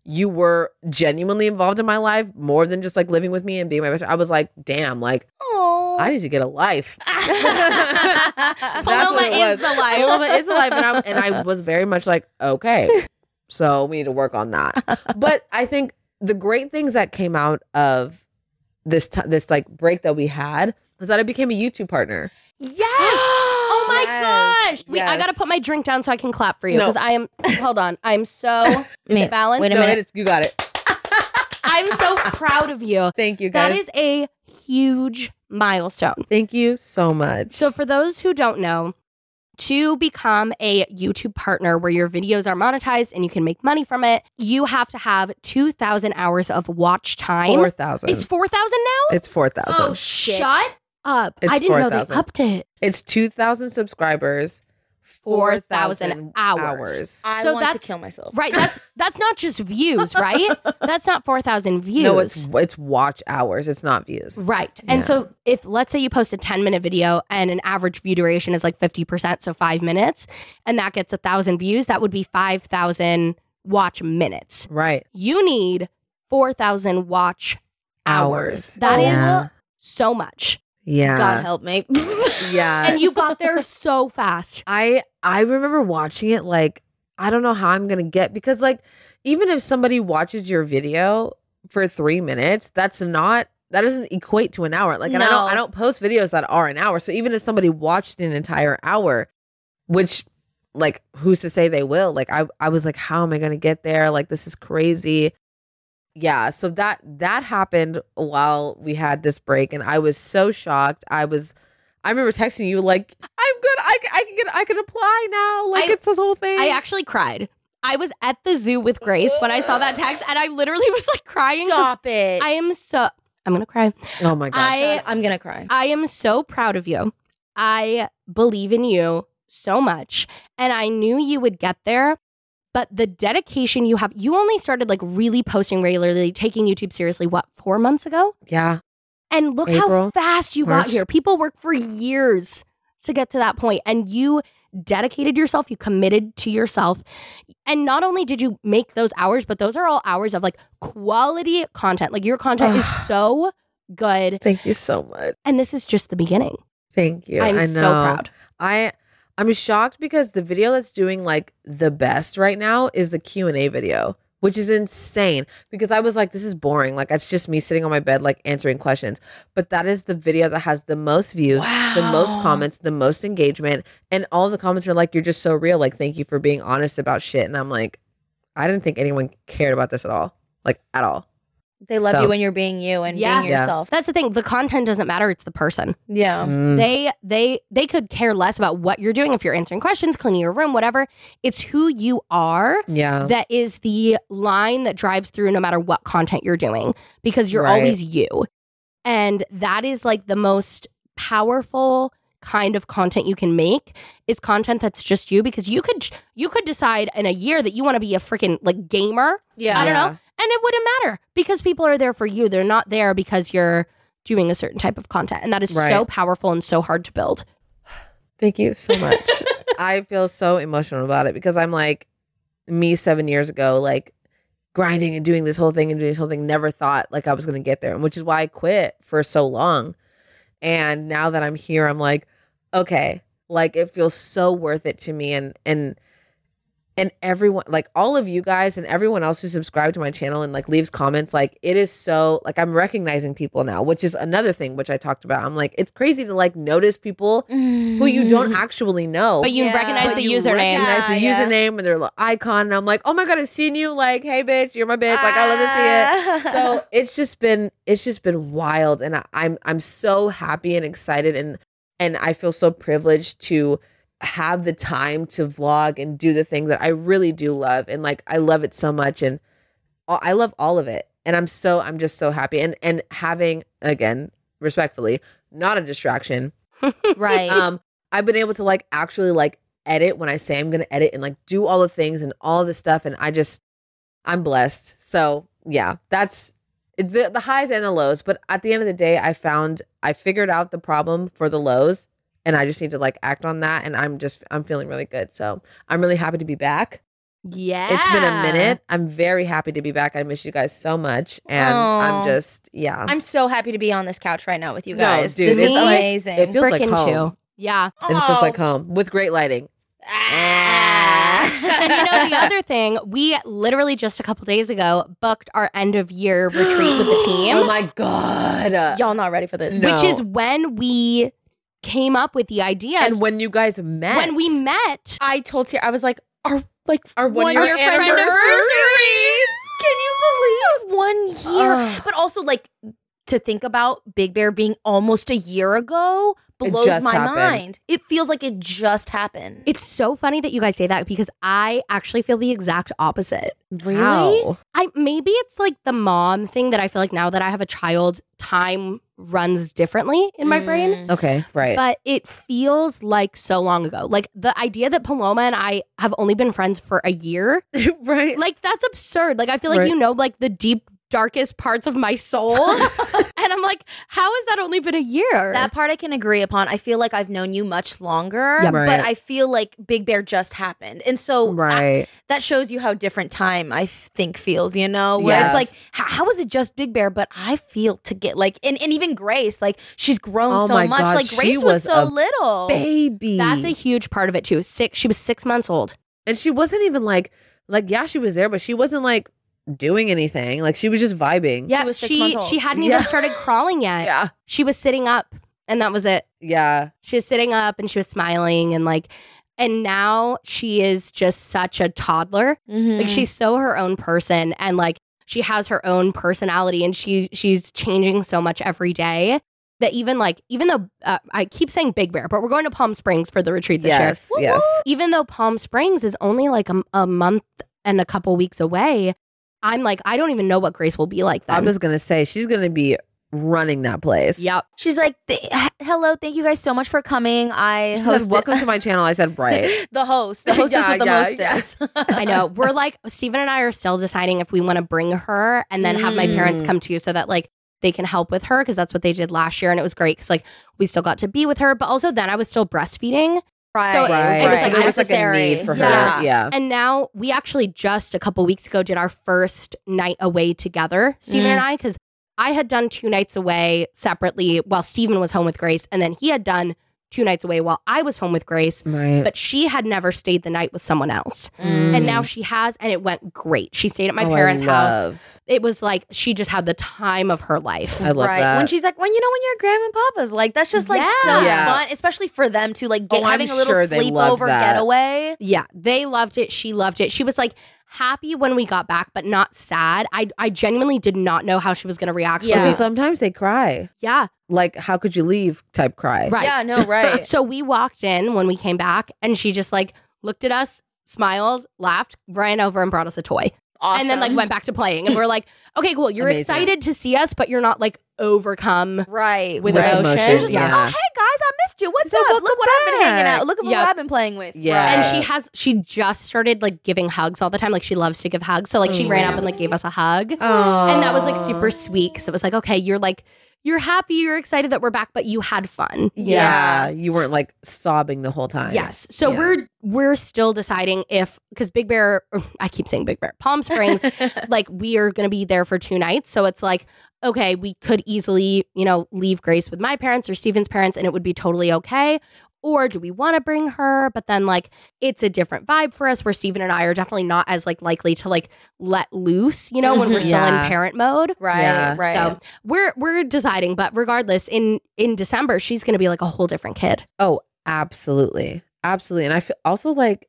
you were genuinely involved in my life more than just like living with me and being my best. I was like, damn, like oh, I need to get a life. That's Paloma it is was. the life. Paloma is the life, and I and I was very much like, okay, so we need to work on that. But I think the great things that came out of this t- this like break that we had was that I became a YouTube partner. Yes. Oh my Yes. gosh. Wait, I got to put my drink down so I can clap for you No. because I am, hold on. I'm so, is balanced? wait a So minute. it's- you got it. I'm so proud of you. Thank you, guys. That is a huge milestone. Thank you so much. So, for those who don't know, to become a YouTube partner where your videos are monetized and you can make money from it, you have to have 2,000 hours of watch time. four thousand. It's 4,000 now? It's four thousand. Oh, shit. Shut up. It's I didn't know they upped it. It's two thousand subscribers. 4,000 hours. hours. I So want to that's- kill myself. Right. That's that's not just views, right? That's not 4,000 views. No, it's it's watch hours. It's not views. Right. And so if let's say you post a 10 minute video and an average view duration is like 50%, so five minutes, and that gets a thousand views, that would be 5,000 watch minutes. Right. You need 4,000 watch hours. Hours. That is Yeah. so much. Yeah. God help me. Yeah. And you got there so fast. I I remember watching it like I don't know how I'm gonna get because like even if somebody watches your video for three minutes, that's not that doesn't equate to an hour. Like and I don't I don't post videos that are an hour. So even if somebody watched an entire hour, which like who's to say they will? Like I I was like, how am I gonna get there? Like this is crazy. Yeah, so that that happened while we had this break, and I was so shocked. I was, I remember texting you like, "I'm good. i, I can get. I can apply now. Like I- it's this whole thing." I actually cried. I was at the zoo with Grace when I saw that text and I literally was like crying. 'cause Stop it. I am so I'm gonna cry. oh my gosh. I I'm gonna cry. I am so proud of you. I believe in you so much. And I knew you would get there. But the dedication you have, you only started like really posting regularly, taking YouTube seriously, what, four months ago? yeah, And look how fast you March. got here. People work for years to get to that point, and you dedicated yourself, you committed to yourself. And not only did you make those hours, but those are all hours of like quality content. Like your content is so good. thank you so much. And this is just the beginning. Thank you. I'm I know. so proud. I I'm shocked because the video that's doing like the best right now is the Q and A video, which is insane. Because I was like, this is boring. Like it's just me sitting on my bed like answering questions. But that is the video that has the most views, the most comments, the most engagement, and all the comments are like, "You're just so real." Like, thank you for being honest about shit. And I'm like, I didn't think anyone cared about this at all, like at all. They love So- you when you're being you and Yeah. being Yeah. yourself. That's the thing. The content doesn't matter. It's the person. Yeah. Mm. They they they could care less about what you're doing if you're answering questions, cleaning your room, whatever. It's who you are yeah. that is the line that drives through no matter what content you're doing because you're Right. always you. And that is like the most powerful kind of content you can make is content that's just you because you could you could decide in a year that you want to be a freaking like gamer Yeah. I don't Yeah. know. And it wouldn't matter because people are there for you. They're not there because you're doing a certain type of content. And that is so powerful and so hard to build. Thank you so much. I feel so emotional about it because I'm like me seven years ago, like grinding and doing this whole thing and doing this whole thing. Never thought like I was gonna get there, which is why I quit for so long. And now that I'm here, I'm like, okay, like it feels so worth it to me. And and and everyone, like all of you guys and everyone else who subscribe to my channel and like leaves comments, like it is so like I'm recognizing people now, which is another thing which I talked about. I'm like, it's crazy to like notice people who you don't mm. actually know. But you Yeah. recognize But the you username. recognize the Yeah, yeah. username and their little icon, and I'm like, oh my god, I've seen you. Like, hey, bitch, you're my bitch. Like, I love to see it. Ah. So it's just been, it's just been wild, and I, I'm, I'm so happy and excited, and and I feel so privileged to have the time to vlog and do the thing that I really do love, and like I love it so much, and I love all of it, and I'm so, I'm just so happy, and and having again, respectfully, not a distraction right. um i've been able to like actually like edit when i say i'm gonna edit and like do all the things and all the stuff and i just i'm blessed so yeah that's the, the highs and the lows but at the end of the day i found i figured out the problem for the lows and i just need to like act on that and i'm just i'm feeling really good so i'm really happy to be back yeah. it's been a minute i'm very happy to be back i miss you guys so much and i'm oh. just yeah I'm so happy to be on this couch right now with you No, guys. dude, this it's is like- amazing. it feels like home too. Yeah. it feels Oh. like home with great lighting ah. and you know the other thing, we literally just a couple days ago booked our end of year retreat with the team, oh my god Y'all not ready for this. No. which is when we came up with the idea. and when you guys met when we met, I told Sierra, I was like, our like Our one-year anniversary. anniversary. Can you believe one year? Ugh. But also like to think about Big Bear being almost a year ago It blows my happened. mind. It feels like it just happened. it's so funny that you guys say that because I actually feel the exact opposite. How? I maybe it's like the mom thing that I feel like now that I have a child, time runs differently in my brain. Mm. Okay, right. But it feels like so long ago. Like the idea that Paloma and I have only been friends for a year, right. like that's absurd. Like I feel like Right. you know like the deep darkest parts of my soul. and I'm like, how has that only been a year? That part I can agree upon. I feel like I've known you much longer, Yeah. Right. but I feel like Big Bear just happened. And so I- right. that shows you how different time I think feels, you know? Where Yes. it's like, how, was it just Big Bear? But I feel to get like, and, and even Grace, like she's grown Oh so my much. God, like Grace was, was so little. Baby. That's a huge part of it too. Six she was six months old. and she wasn't even like like yeah, she was there, but she wasn't like doing anything. Like she was just vibing. Yeah, was six she months old. she hadn't Yeah. even started crawling yet. Yeah. She was sitting up and that was it. Yeah. She was sitting up and she was smiling and like and now she is just such a toddler. Mhm. Like she's so her own person and like she has her own personality and she she's changing so much every day that even like even though uh, I keep saying Big Bear, but we're going to Palm Springs for the retreat this Yes. year. Yes. Even though Palm Springs is only like a, a month and a couple weeks away, I'm like I don't even know what Grace will be like then. I was gonna say she's gonna be running that place. yep. She's like, "Th- hello, thank you guys so much for coming. I She said, "Welcome to my channel." I said, right. the host, the hostess Yeah, with the yeah, mostess. I know. We're like Stephen and I are still deciding if we want to bring her and then have my parents Mm. come too so that like they can help with her because that's what they did last year and it was great because like we still got to be with her but also then I was still breastfeeding Right. So it- Right. it was, like, there was like a necessary. need for her. Yeah. Yeah. and now we actually just a couple weeks ago did our first night away together Steven mm. and I because I had done two nights away separately while Stephen was home with Grace and then he had done two nights away while I was home with Grace Right. but she had never stayed the night with someone else Mm. and now she has and it went great she stayed at my Oh, parents house it was like she just had the time of her life. I love right. that. When she's like, when you know when you're grandma and papa's like, that's just like so Yeah. Yeah. fun, especially for them to like get, Oh, I'm having a little sure sleepover getaway. Yeah, they loved it. She loved it. She was like happy when we got back, but not sad. I I genuinely did not know how she was going to react. Yeah. we- sometimes they cry. yeah, Like, how could you leave? Type cry. right. Yeah, no, right. So we walked in when we came back, and she just like looked at us, smiled, laughed, ran over, and brought us a toy, awesome. and then like went back to playing. And we're like, okay, cool. You're Amazing. excited to see us, but you're not like overcome. right with right. emotion. It's just like, oh, hey guys, I missed you. What's said, up? Look "Welcome what I've been hanging out. Look at Yep. what I've been playing with. Yeah. And she has she just started like giving hugs all the time. Like she loves to give hugs. So like she ran up and like gave us a hug. And that was like super sweet because it was like, okay, you're like you're happy, you're excited that we're back, but you had fun. Yeah, you weren't like sobbing the whole time. Yes. So Yeah. we're we're still deciding if because Big Bear, I keep saying Big Bear, Palm Springs, like we are going to be there for two nights. So it's like, okay, we could easily, you know, leave Grace with my parents or Steven's parents, and it would be totally okay. Or do we want to bring her? But then like it's a different vibe for us where Steven and I are definitely not as like likely to like let loose, you know, when we're Mhm. still in parent mode. right, Yeah. right. So we're we're deciding, but regardless, in in December, she's gonna be like a whole different kid. Oh, absolutely, absolutely. And I feel also like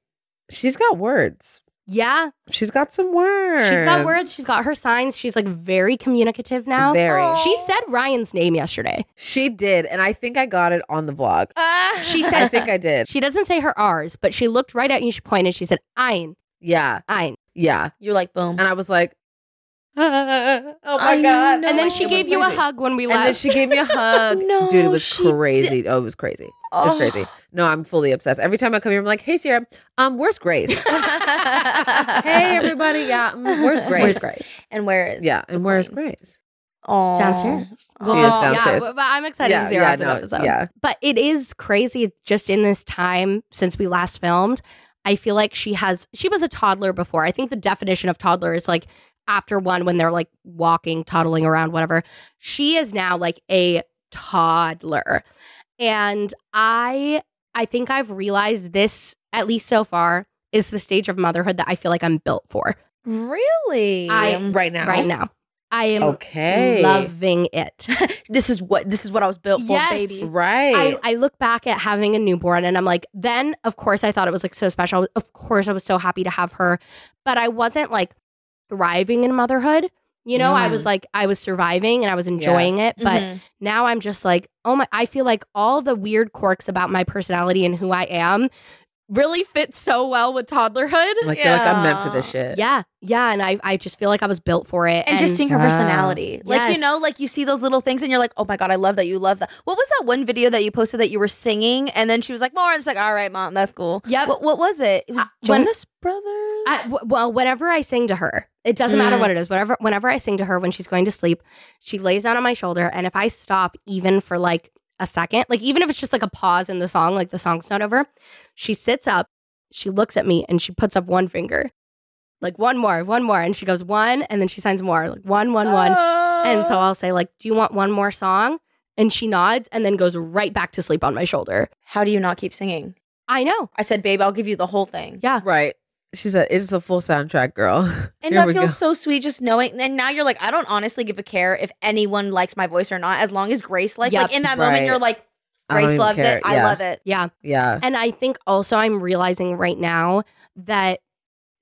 she's got words. Yeah, She's got some words. She's got words. She's got her signs. She's like very communicative now. Very. She said Riayn's name yesterday. She did, and I think I got it on the vlog. Ah. She said, I think I did. she doesn't say her R's, but she looked right at you. She pointed. She said Ein, Yeah, Ein. yeah. You're like boom. And I was like, oh my I god! know. And then she It gave you a hug when we left. And then she gave me a hug. No, Dude, it was she crazy. Oh, it was crazy. It was Oh. crazy. No, I'm fully obsessed. Every time I come here, I'm like, hey, Sierra, um, where's Grace? hey, everybody. Yeah, mm, where's Grace? Where's Grace? And where is? Yeah, and where's? Grace? Oh, Downstairs. She is downstairs. Yeah, but I'm excited yeah, to see her yeah, after no, the episode. yeah. But it is crazy just in this time since we last filmed. I feel like she has, she was a toddler before. I think the definition of toddler is like after one when they're like walking, toddling around, whatever. She is now like a toddler. And I, I think I've realized this, at least so far, is the stage of motherhood that I feel like I'm built for Really? I- am Right now. right now. I am Okay. loving it. this is what this is what I was built for, Yes. baby. Right. I, I look back at having a newborn and I'm like, then of course I thought it was like so special. Of course I was so happy to have her, but I wasn't like thriving in motherhood. You know, I Mm. was like, I was surviving and I was enjoying it. But Mhm. now I'm just like, oh my, I feel like all the weird quirks about my personality and who I am really fit so well with toddlerhood. like, you're like, I'm meant for this shit. yeah. Yeah. And I, I just feel like I was built for it. and, just seeing her Wow. personality. Like, you know, like you see those little things and you're like, oh my God, I love that you love that. What was that one video that you posted that you were singing? And then she was like, more. And it's like, all right, mom, that's cool. Yep. What, what was it? It was Uh, when- Jonas Brothers? I, w- well, whenever I sing to her, it doesn't matter Mm. what it is. Whatever, whenever I sing to her when she's going to sleep, she lays down on my shoulder, and if I stop even for like a second, like even if it's just like a pause in the song, like the song's not over, she sits up, she looks at me, and she puts up one finger, like one more, one more, and she goes one, and then she signs more, like one, one, one, and so I'll say like, "Do you want one more song?" And she nods, and then goes right back to sleep on my shoulder. How do you not keep singing? I know. I said, babe, I'll give you the whole thing. Yeah. Right. She said, it's a full soundtrack, girl. And Here that feels go. so sweet just knowing. And now you're like, I don't honestly give a care if anyone likes my voice or not, as long as Grace likes. Yep. Like in that moment, you're like, Grace loves care. it. I love it. Yeah. Yeah. And I think also I'm realizing right now that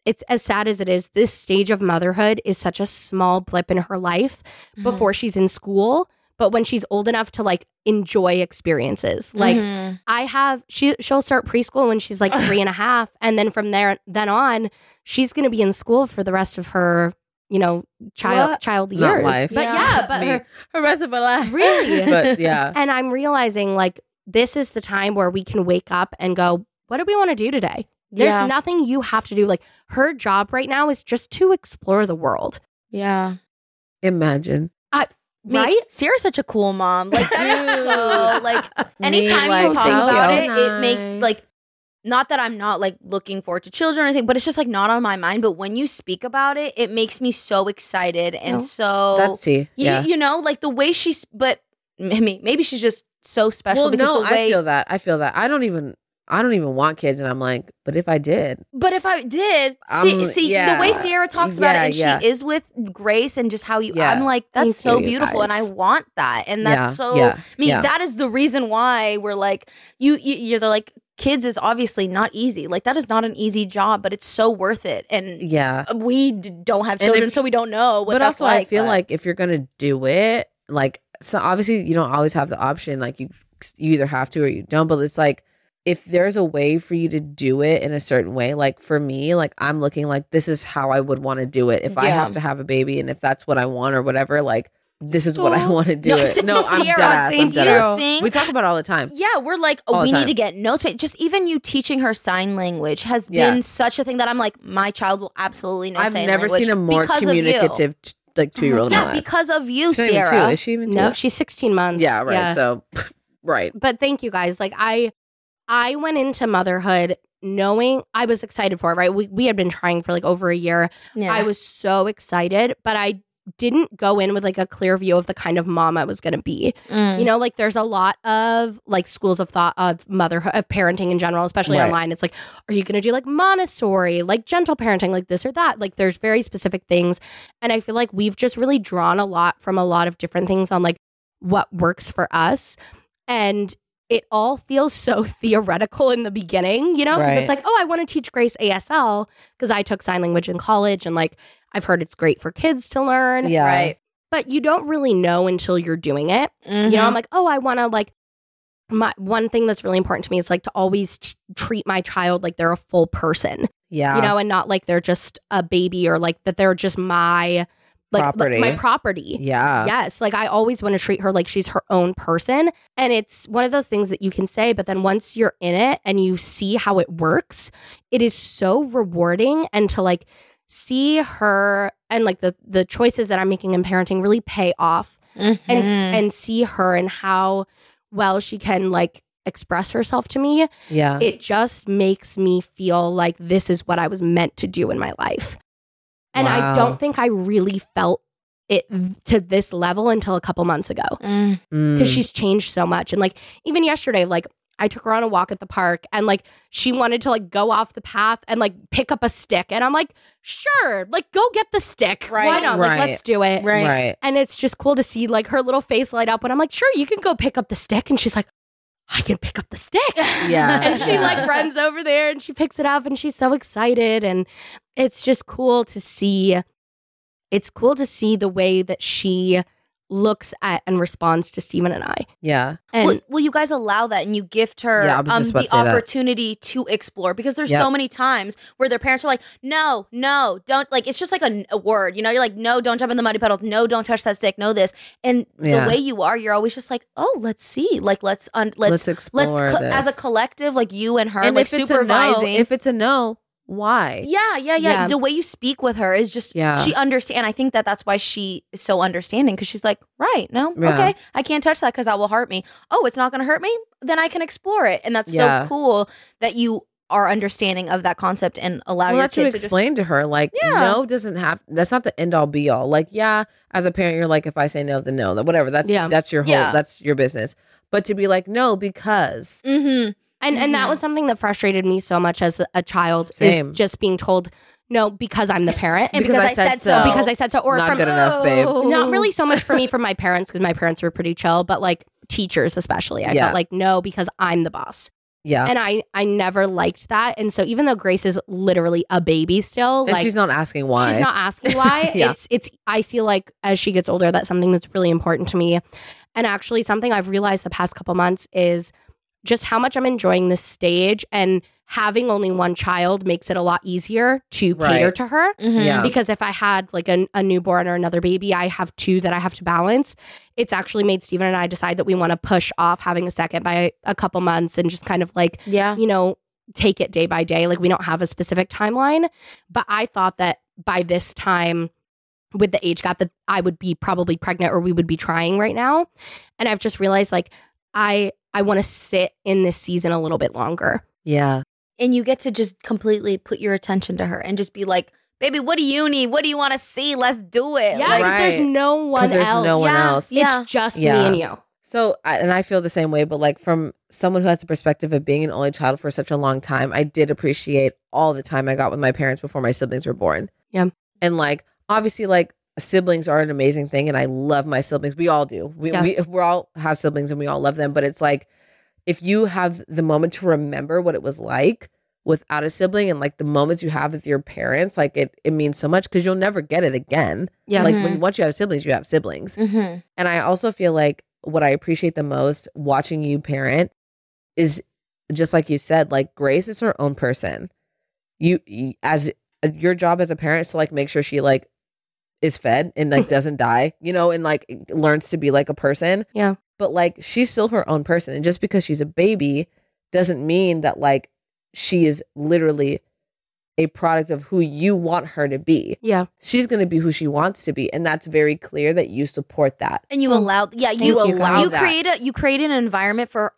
it's as sad as it is, this stage of motherhood is such a small blip in her life Mm-hmm. before she's in school. But when she's old enough to like enjoy experiences, like Mhm. I have, she she'll start preschool when she's like three and a half, and then from there then on, she's going to be in school for the rest of her, you know, child What? child Not years. life. But Yeah. yeah, but Me. her, Her rest of her life. Really? but yeah. and I'm realizing like this is the time where we can wake up and go, what do we want to do today? There's yeah. nothing you have to do. Like her job right now is just to explore the world. yeah. Imagine. Me- Right? Sierra's such a cool mom. Like that is so like Me, anytime like, you talk thank about you. it, it makes like not that I'm not like looking forward to children or anything, but it's just like not on my mind. But when you speak about it, it makes me so excited and No. so That's tea. you, Yeah. you know, like the way she's but maybe maybe she's just so special well, because no, the way I feel that. I feel that. I don't even. I don't even want kids, and I'm like, but if I did, But if I did see, Um, see yeah. the way Sierra talks about it, and yeah. she is with Grace, and just how you, Yeah. I'm like, that's Thank so you, you beautiful, and I want that, and that's yeah, so. yeah, I mean, yeah. that is the reason why we're like, you, you, you're the like, kids is obviously not easy. Like that is not an easy job, but it's so worth it, and yeah. we d- don't have And if- children, so we don't know what but that's also, like. I feel but- like if you're gonna do it, like, so obviously you don't always have the option. Like you, you either have to or you don't. But it's like if there's a way for you to do it in a certain way, like for me, like I'm looking like this is how I would want to do it if I have to have a baby, and if that's what I want or whatever, like. This is what I want to do. No, it. No, I'm dead ass. I'm dead you ass. think- We talk about it all the time. Yeah, we're like, oh, we need to get notes. made. Just even you teaching her sign language has Yeah. been such a thing that I'm like, my child will absolutely know I've sign never language seen a more because of you. communicative t- like mm-hmm. two year old in my Yeah, life. because of you, She's not even two. Is she even two? No, she's 16 months. yeah, right. So, right. but thank you guys. Like I I went into motherhood knowing I was excited for it, right? We we had been trying for like over a year. Yeah. I was so excited, but I didn't go in with like a clear view of the kind of mom I was going to be. Mm. You know, like there's a lot of like schools of thought of motherhood, of parenting in general, especially Right. online. It's like, are you going to do like Montessori, like gentle parenting, like this or that? Like there's very specific things. And I feel like we've just really drawn a lot from a lot of different things on like what works for us. And it all feels so theoretical in the beginning, you know? Because Right. it's like, oh, I want to teach Grace ASL because I took sign language in college and like I've heard it's great for kids to learn. Yeah. Right. But you don't really know until you're doing it. You know. I'm mm-hmm. like, oh, I want to like. My one thing that's really important to me is like to always t- treat my child like they're a full person, Yeah. you know, and not like they're just a baby or like that they're just my like like, Property. my property. yeah. Yes, like I always want to treat her like she's her own person. And it's one of those things that you can say, but then once you're in it and you see how it works, it is so rewarding and to like see her and like the the choices that I'm making in parenting really pay off and s- Mhm. and see her and how well she can like express herself to me. Yeah. It just makes me feel like this is what I was meant to do in my life. And I don't think I really felt it to this level until a couple months ago Mm. because Mm. she's changed so much. And like even yesterday, like I took her on a walk at the park and like she wanted to like go off the path and like pick up a stick. And I'm like, sure, like go get the stick. Right. Why Right. not? Like let's do it. Right. Right. And it's just cool to see like her little face light up when I'm like, sure, you can go pick up the stick. And she's like, I can pick up the stick. Yeah. and she Yeah. like runs over there and she picks it up and she's so excited. And it's just cool to see. It's cool to see the way that she looks at and responds to Stephen and I. Yeah. And will, will you guys allow that and you gift her Yeah, um, the to say that. opportunity to explore because there's Yep. so many times where their parents are like no no don't like it's just like a, a word you know you're like no don't jump in the muddy puddles no don't touch that stick no this and Yeah. the way you are you're always just like oh let's see like let's un- Let's, let's explore let's co- as a collective like you and her and like if supervising A no, if it's a no, why? yeah, yeah, yeah, Yeah. The way you speak with her is just Yeah. she understand. I think that that's why she is so understanding because she's like, right, no, Yeah. okay, I can't touch that because that will hurt me. Oh, it's not going to hurt me, then I can explore it, and that's Yeah. so cool that you are understanding of that concept and allow well, your kid to to just explain to her. Like, no doesn't have. That's not the end all be all. Like, yeah, as a parent, you're like, if I say no, then no, whatever. That's Yeah. that's your whole. That's your business. But to be like, no, because Mm-hmm. And and that Mhm. was something that frustrated me so much as a, child Same. is just being told no because I'm the parent and Because because, I I said said, so. so. because I said so or not from good enough, babe. not really so much for me from my parents because my parents were pretty chill but like teachers especially I Yeah. felt like no because I'm the boss Yeah, and I I never liked that and so even though Grace is literally a baby still and like she's not asking why. She's not asking why. Yeah. It's it's I feel like as she gets older, that's something that's really important to me. And actually something I've realized the past couple months is just how much I'm enjoying this stage and having only one child makes it a lot easier to cater to her. Mhm. Yeah. Because if I had like a, a newborn or another baby, I have two that I have to balance. It's actually made Stephen and I decide that we want to push off having a second by a couple months and just kind of like yeah, you know, take it day by day. Like we don't have a specific timeline. But I thought that by this time, with the age gap, that I would be probably pregnant or we would be trying right now. And I've just realized like I I want to sit in this season a little bit longer. yeah, and you get to just completely put your attention to her and just be like, baby, what do you need? What do you want to see? Let's do it. Yeah, Like, because there's Right. no one 'Cause there's else. no one Yeah. else. Yeah. It's just Yeah. me and you. So, and I feel the same way, but like from someone who has the perspective of being an only child for such a long time, I did appreciate all the time I got with my parents before my siblings were born. Yeah. And like, obviously, like siblings are an amazing thing, and I love my siblings. We all do. We Yeah. we we all have siblings, and we all love them. But it's like, if you have the moment to remember what it was like without a sibling, and like the moments you have with your parents, like it it means so much because you'll never get it again. Yeah. Like Mhm. when once you have siblings, you have siblings. Mhm. And I also feel like what I appreciate the most watching you parent is just like you said, like Grace is her own person. You you- as uh, your job as a parent is to like make sure she like is fed and like doesn't die, you know, and like learns to be like a person. Yeah. But like she's still her own person. And just because she's a baby doesn't mean that like she is literally a product of who you want her to be. Yeah. She's going to be who she wants to be, and that's very clear that you support that. And you allow, yeah, You you allow you that. create a you create an environment for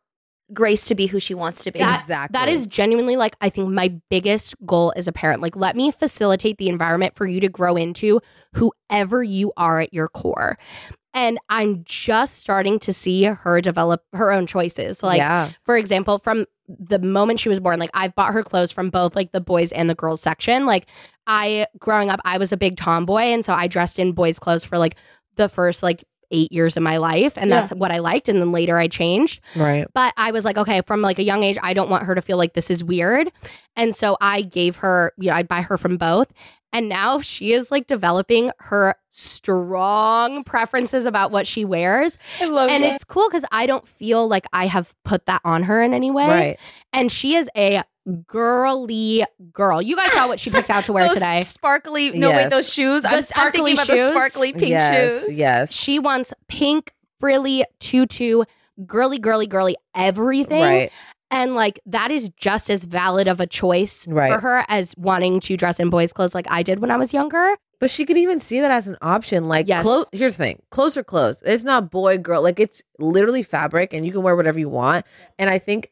Grace to be who she wants to be. That- exactly. That is genuinely like I think my biggest goal as a parent. Like let me facilitate the environment for you to grow into whoever you are at your core. And I'm just starting to see her develop her own choices. Like yeah, for example, from the moment she was born, like I've bought her clothes from both like the boys and the girls section. Like I growing up, I was a big tomboy, and so I dressed in boys' clothes for like the first like eight years of my life, and Yeah. that's what I liked. And then later I changed. right. But I was like, okay, from like a young age, I don't want her to feel like this is weird. And so I gave her, you know, I'd buy her from both. And now she is like developing her strong preferences about what she wears. I love And it's cool because I don't feel like I have put that on her in any way. right. And she is a girly girl. You guys saw what she picked out to wear those today. sparkly, no wait, those shoes. The I'm, I'm sparkly thinking about shoes? the sparkly pink yes, shoes. yes. She wants pink, frilly, tutu, girly, girly, girly, everything. Right. And like that is just as valid of a choice Right. for her as wanting to dress in boys' clothes like I did when I was younger. But she could even see that as an option. Like, Yes. clo- here's the thing clothes are clothes. It's not boy, girl. Like, it's literally fabric and you can wear whatever you want. And I think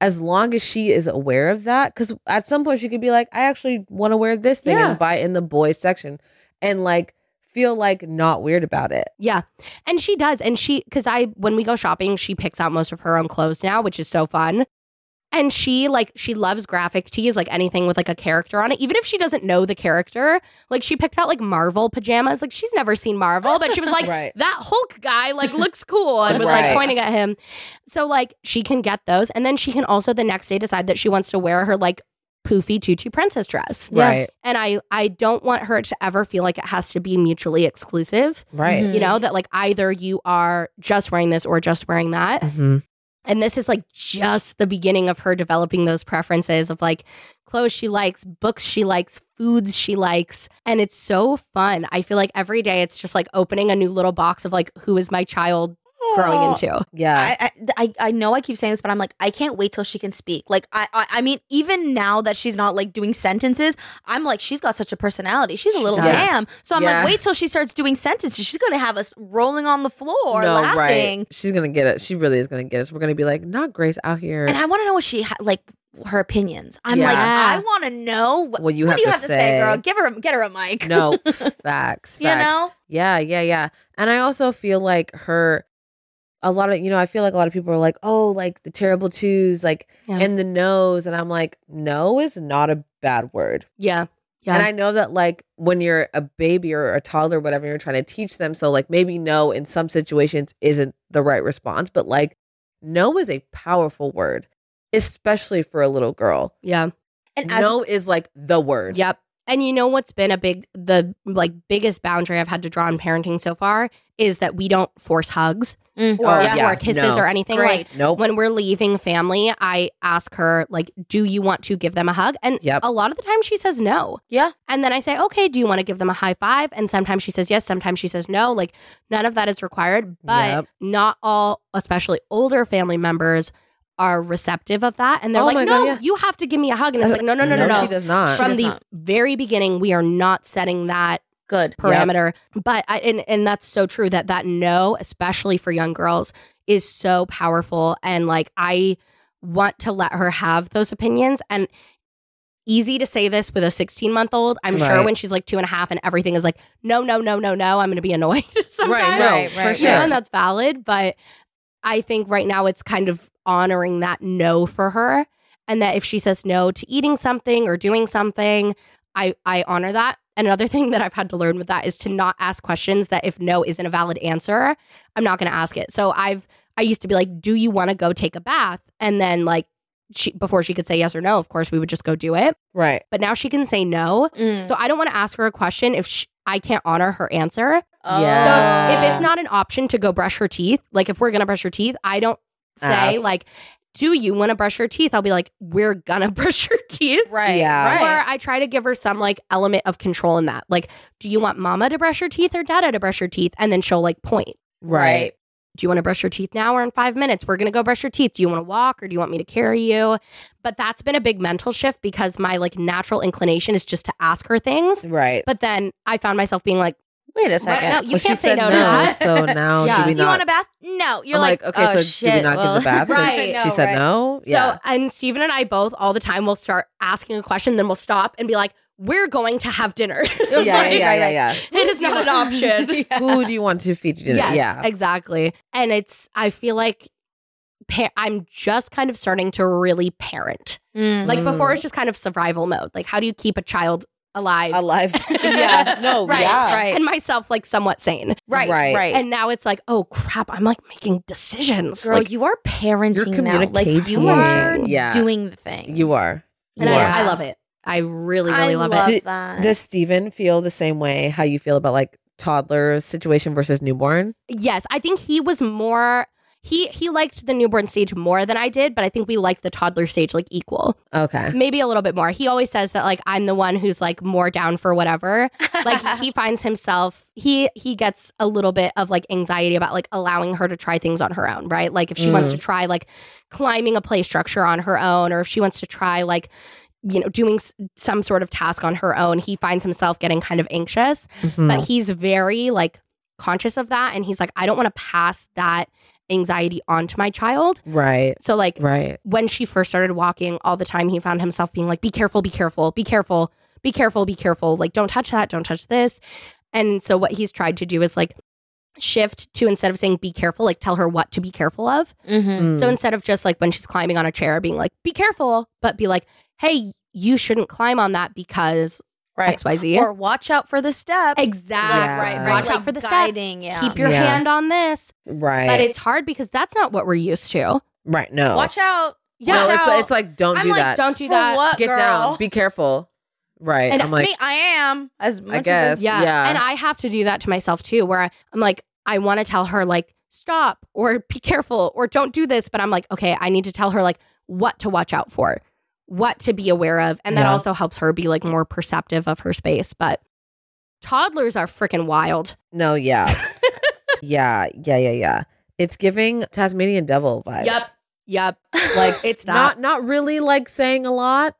as long as she is aware of that, because at some point she could be like, I actually want to wear this thing Yeah. and buy it in the boys section and like feel like not weird about it. Yeah. And she does. And she, because I, when we go shopping, she picks out most of her own clothes now, which is so fun. And she, like, she loves graphic tees, like anything with like a character on it. Even if she doesn't know the character, like, she picked out like Marvel pajamas. Like, she's never seen Marvel, but she was like, Right. that Hulk guy, like, looks cool and was Right. like pointing at him. So, like, she can get those. And then she can also the next day decide that she wants to wear her, like, poofy tutu princess dress. Yeah. Right. And I, I don't want her to ever feel like it has to be mutually exclusive Right. Mhm. you know that like either you are just wearing this or just wearing that Mhm. And this is like just the beginning of her developing those preferences of like clothes she likes books she likes foods she likes. And it's so fun. I feel like every day it's just like opening a new little box of like who is my child growing into Yeah. I, I I I know I keep saying this, but I'm like I can't wait till she can speak. Like I, I I mean, even now that she's not like doing sentences, I'm like she's got such a personality. She's a little does. lamb. So I'm Yeah. like, wait till she starts doing sentences. She's gonna have us rolling on the floor no, laughing. right. She's going to get it. She really is going to get us. We're going to be like, not Grace out here. And I want to know what she ha- like her opinions. I'm like, I want to know what, What you what have do you to have to say, say. girl. Give her, a, get her a mic. no, facts. Facts. you know. Yeah, yeah, yeah. And I also feel like her a lot of you know, I feel like a lot of people are like, "Oh, like the terrible twos, like Yeah. and the no's." And I'm like, "No is not a bad word." yeah yeah And I know that like when you're a baby or a toddler, or whatever, you're trying to teach them. So like maybe no in some situations isn't the right response, but like no is a powerful word, especially for a little girl. yeah And as no is like the word. Yep. And you know what's been a big the like biggest boundary I've had to draw in parenting so far is that we don't force hugs Mm. or, Oh, yeah. or kisses No. or anything Great. like Nope. when we're leaving family, I ask her like, "Do you want to give them a hug?" And Yep. a lot of the time she says no. Yeah. And then I say, "Okay, do you want to give them a high five? And sometimes she says yes, sometimes she says no. Like none of that is required, but Yep. not all, especially older family members are receptive of that and they're Oh like, "No, God, yeah. you have to give me a hug." And it's like, "No, no, no, no, no." she does not. From does the not. very beginning, we are not setting that good. parameter. But I, and and that's so true that that no, especially for young girls, is so powerful. And like I want to let her have those opinions and. Easy to say this with a 16 month old. I'm sure when she's like two and a half and everything is like, no, no, no, no, no, I'm going to be annoyed sometimes. Right, no, Right, for sure. Yeah, and that's valid. But I think right now it's kind of honoring that no for her. And that if she says no to eating something or doing something, I, I honor that. And another thing that I've had to learn with that is to not ask questions that if no isn't a valid answer, I'm not going to ask it. So I've, I used to be like, do you want to go take a bath? And then like, she, before she could say yes or no, of course, we would just go do it. right. But now she can say no. Mm. So I don't want to ask her a question if sh I can't honor her answer. Oh. Yeah. So if, if it's not an option to go brush her teeth, like if we're gonna brush her teeth, I don't say Ask. like, "Do you want to brush your teeth?" I'll be like, "We're gonna brush your teeth." right, Yeah. right. Or I try to give her some like element of control in that. Like, do you want mama to brush your teeth or dada to brush your teeth? And then she'll like point. Right. do you want to brush your teeth now or in five minutes? We're going to go brush your teeth. Do you want to walk or do you want me to carry you? But that's been a big mental shift because my like natural inclination is just to ask her things. Right. But then I found myself being like, Wait a "What? second. No, you Well, can't say said no, to that. So now Yeah. do we not? do you want a bath? No. You're like, like, okay, oh, so shit. do we not well, give the bath? Right. She said right. no. Yeah. So, and Stephen and I both all the time will start asking a question, then we'll stop and be like, we're going to have dinner. yeah, yeah, Like, yeah, yeah, yeah. It is not an option. Who do you want to feed you dinner? Yes, yeah. exactly. And it's, I feel like pa- I'm just kind of starting to really parent. Mm. Like Mm. before, it's just kind of survival mode. Like, how do you keep a child alive? Alive. yeah. No. Right, yeah. right. And myself, like, somewhat sane. right, Right. right, And now it's like, oh crap, I'm like making decisions. Girl, like, you are parenting You're now. Like you are Yeah. doing the thing. You are. and You I, are. I love it. I really, really I love, love it. That. Does Steven feel the same way how you feel about like toddler situation versus newborn? Yes, I think he was more. He he liked the newborn stage more than I did, but I think we liked the toddler stage like equal, Okay. maybe a little bit more. He always says that like I'm the one who's like more down for whatever. Like he finds himself he he gets a little bit of like anxiety about like allowing her to try things on her own, right? Like if she wants to try like climbing a play structure on her own, or if she wants to try like you know doing s- some sort of task on her own, he finds himself getting kind of anxious Mhm. but he's very like conscious of that and he's like i don't want to pass that anxiety onto my child right. so like Right. when she first started walking all the time he found himself being like be careful be careful be careful be careful be careful like don't touch that don't touch this and so what he's tried to do is like shift to instead of saying be careful like tell her what to be careful of Mhm. Mm. so instead of just like when she's climbing on a chair being like be careful but be like hey you shouldn't climb on that because right. xyz Or watch out for the step. exactly Yeah. Right, right. watch Like out for the step guiding. Yeah. keep your Yeah. hand on this. right. But it's hard because that's not what we're used to. right. No. Watch out. Yeah. no, it's, it's like don't I'm do like, that. Don't do that. what, Get girl? down. Be careful. Right. And I'm like, Me, I am as much guess. as Yeah. Yeah. And I have to do that to myself too, where I- I'm like, I want to tell her, like, stop or be careful or don't do this. But I'm like, okay, I need to tell her, like, what to watch out for, what to be aware of. And that Yeah. also helps her be, like, more perceptive of her space. But toddlers are freaking wild. no, yeah. yeah. Yeah. Yeah. Yeah. It's giving Tasmanian devil vibes. Yep. Yep. Like It's that. not not really like saying a lot,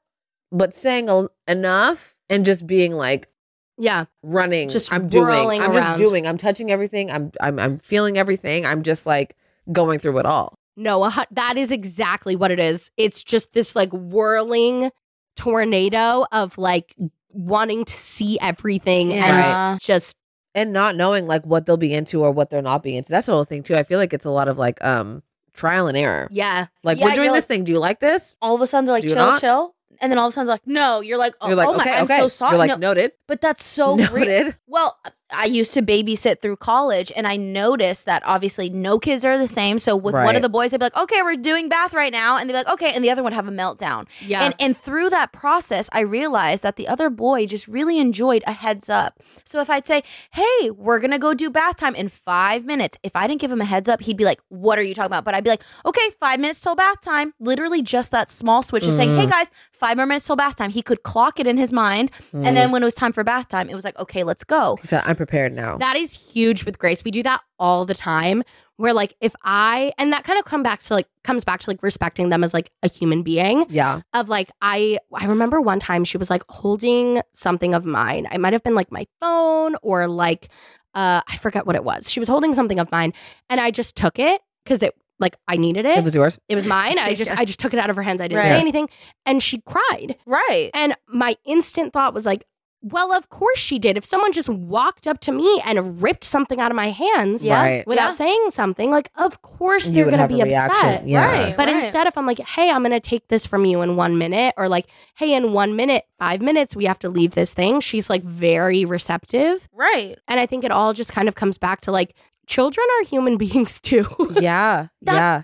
but saying a, enough and just being like yeah. running. Just I'm doing. whirling I'm around. just doing. I'm touching everything. I'm I'm I'm feeling everything. I'm just like going through it all. No, a hu- that is exactly what it is. It's just this like whirling tornado of like wanting to see everything Yeah. and just And not knowing like what they'll be into or what they're not being into. That's the whole thing too. I feel like it's a lot of like um trial and error. yeah. Like Yeah, we're doing this like- thing. Do you like this? all of a sudden they're like chill, not? chill, and then all of a sudden they're like no. You're like oh, You're like, oh my, okay, I'm okay. so sorry. You're like no, noted. but that's so real. Noted. Well, I used to babysit through college, and I noticed that obviously no kids are the same. So with one of the boys, they'd be like, "Okay, we're doing bath right now," and they'd be like, "Okay," and the other one would have a meltdown. Yeah. And and through that process, I realized that the other boy just really enjoyed a heads up. So if I'd say, "Hey, we're gonna go do bath time in five minutes," if I didn't give him a heads up, he'd be like, "What are you talking about?" But I'd be like, "Okay, five minutes till bath time." Literally just that small switch of saying, Mm-hmm. "Hey guys, five more minutes till bath time." He could clock it in his mind, Mm. and then when it was time for bath time, it was like, "Okay, let's go." He said, I'm prepared now. that is huge with Grace. We do that all the time where like if I and that kind of come back to like comes back to like respecting them as like a human being. yeah. of like I I remember one time she was like holding something of mine. It might have been like my phone or like uh I forget what it was. She was holding something of mine and I just took it cuz it like I needed it. It was yours. It was mine. I just Yeah. I just took it out of her hands. I didn't Right. say anything and she cried. Right. And my instant thought was like well, of course she did. If someone just walked up to me and ripped something out of my hands Yeah. Right. without Yeah. saying something, like, of course You they're going to be upset. Yeah. Right. But instead, if I'm like, hey, I'm going to take this from you in one minute, or like, hey, in one minute, five minutes, we have to leave this thing, she's like very receptive. Right. And I think it all just kind of comes back to like, children are human beings too. Yeah. That- yeah.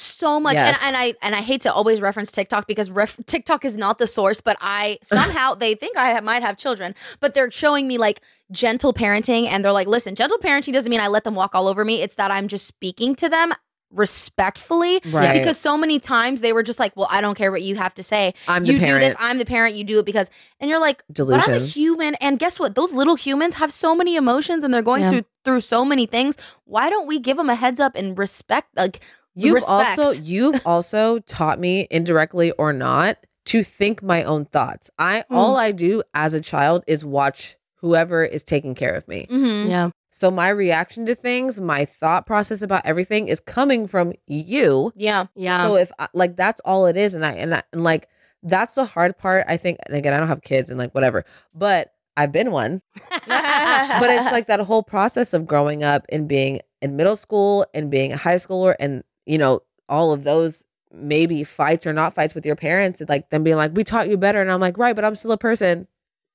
So much Yes. and, and i and i hate to always reference tiktok because ref- tiktok is not the source but i somehow they think i ha- might have children but they're showing me like gentle parenting and they're like listen gentle parenting doesn't mean i let them walk all over me it's that i'm just speaking to them respectfully Right. because so many times they were just like, "Well, I don't care what you have to say. I'm the you do this. I'm the parent. You do it because." And you're like, "But I'm a human." And guess what? Those little humans have so many emotions, and they're going Yeah. through through so many things. Why don't we give them a heads up and respect? Like You've respect. also you've also taught me indirectly or not to think my own thoughts. I Hmm. all I do as a child is watch whoever is taking care of me. mhm. Yeah. So my reaction to things, my thought process about everything is coming from you. yeah, Yeah. So if I, like that's all it is and I and, I, and like that's the hard part I think and again I don't have kids and like whatever. But I've been one. but it's like that whole process of growing up and being in middle school and being a high schooler and you know all of those maybe fights or not fights with your parents and like them being like we taught you better and i'm like right but i'm still a person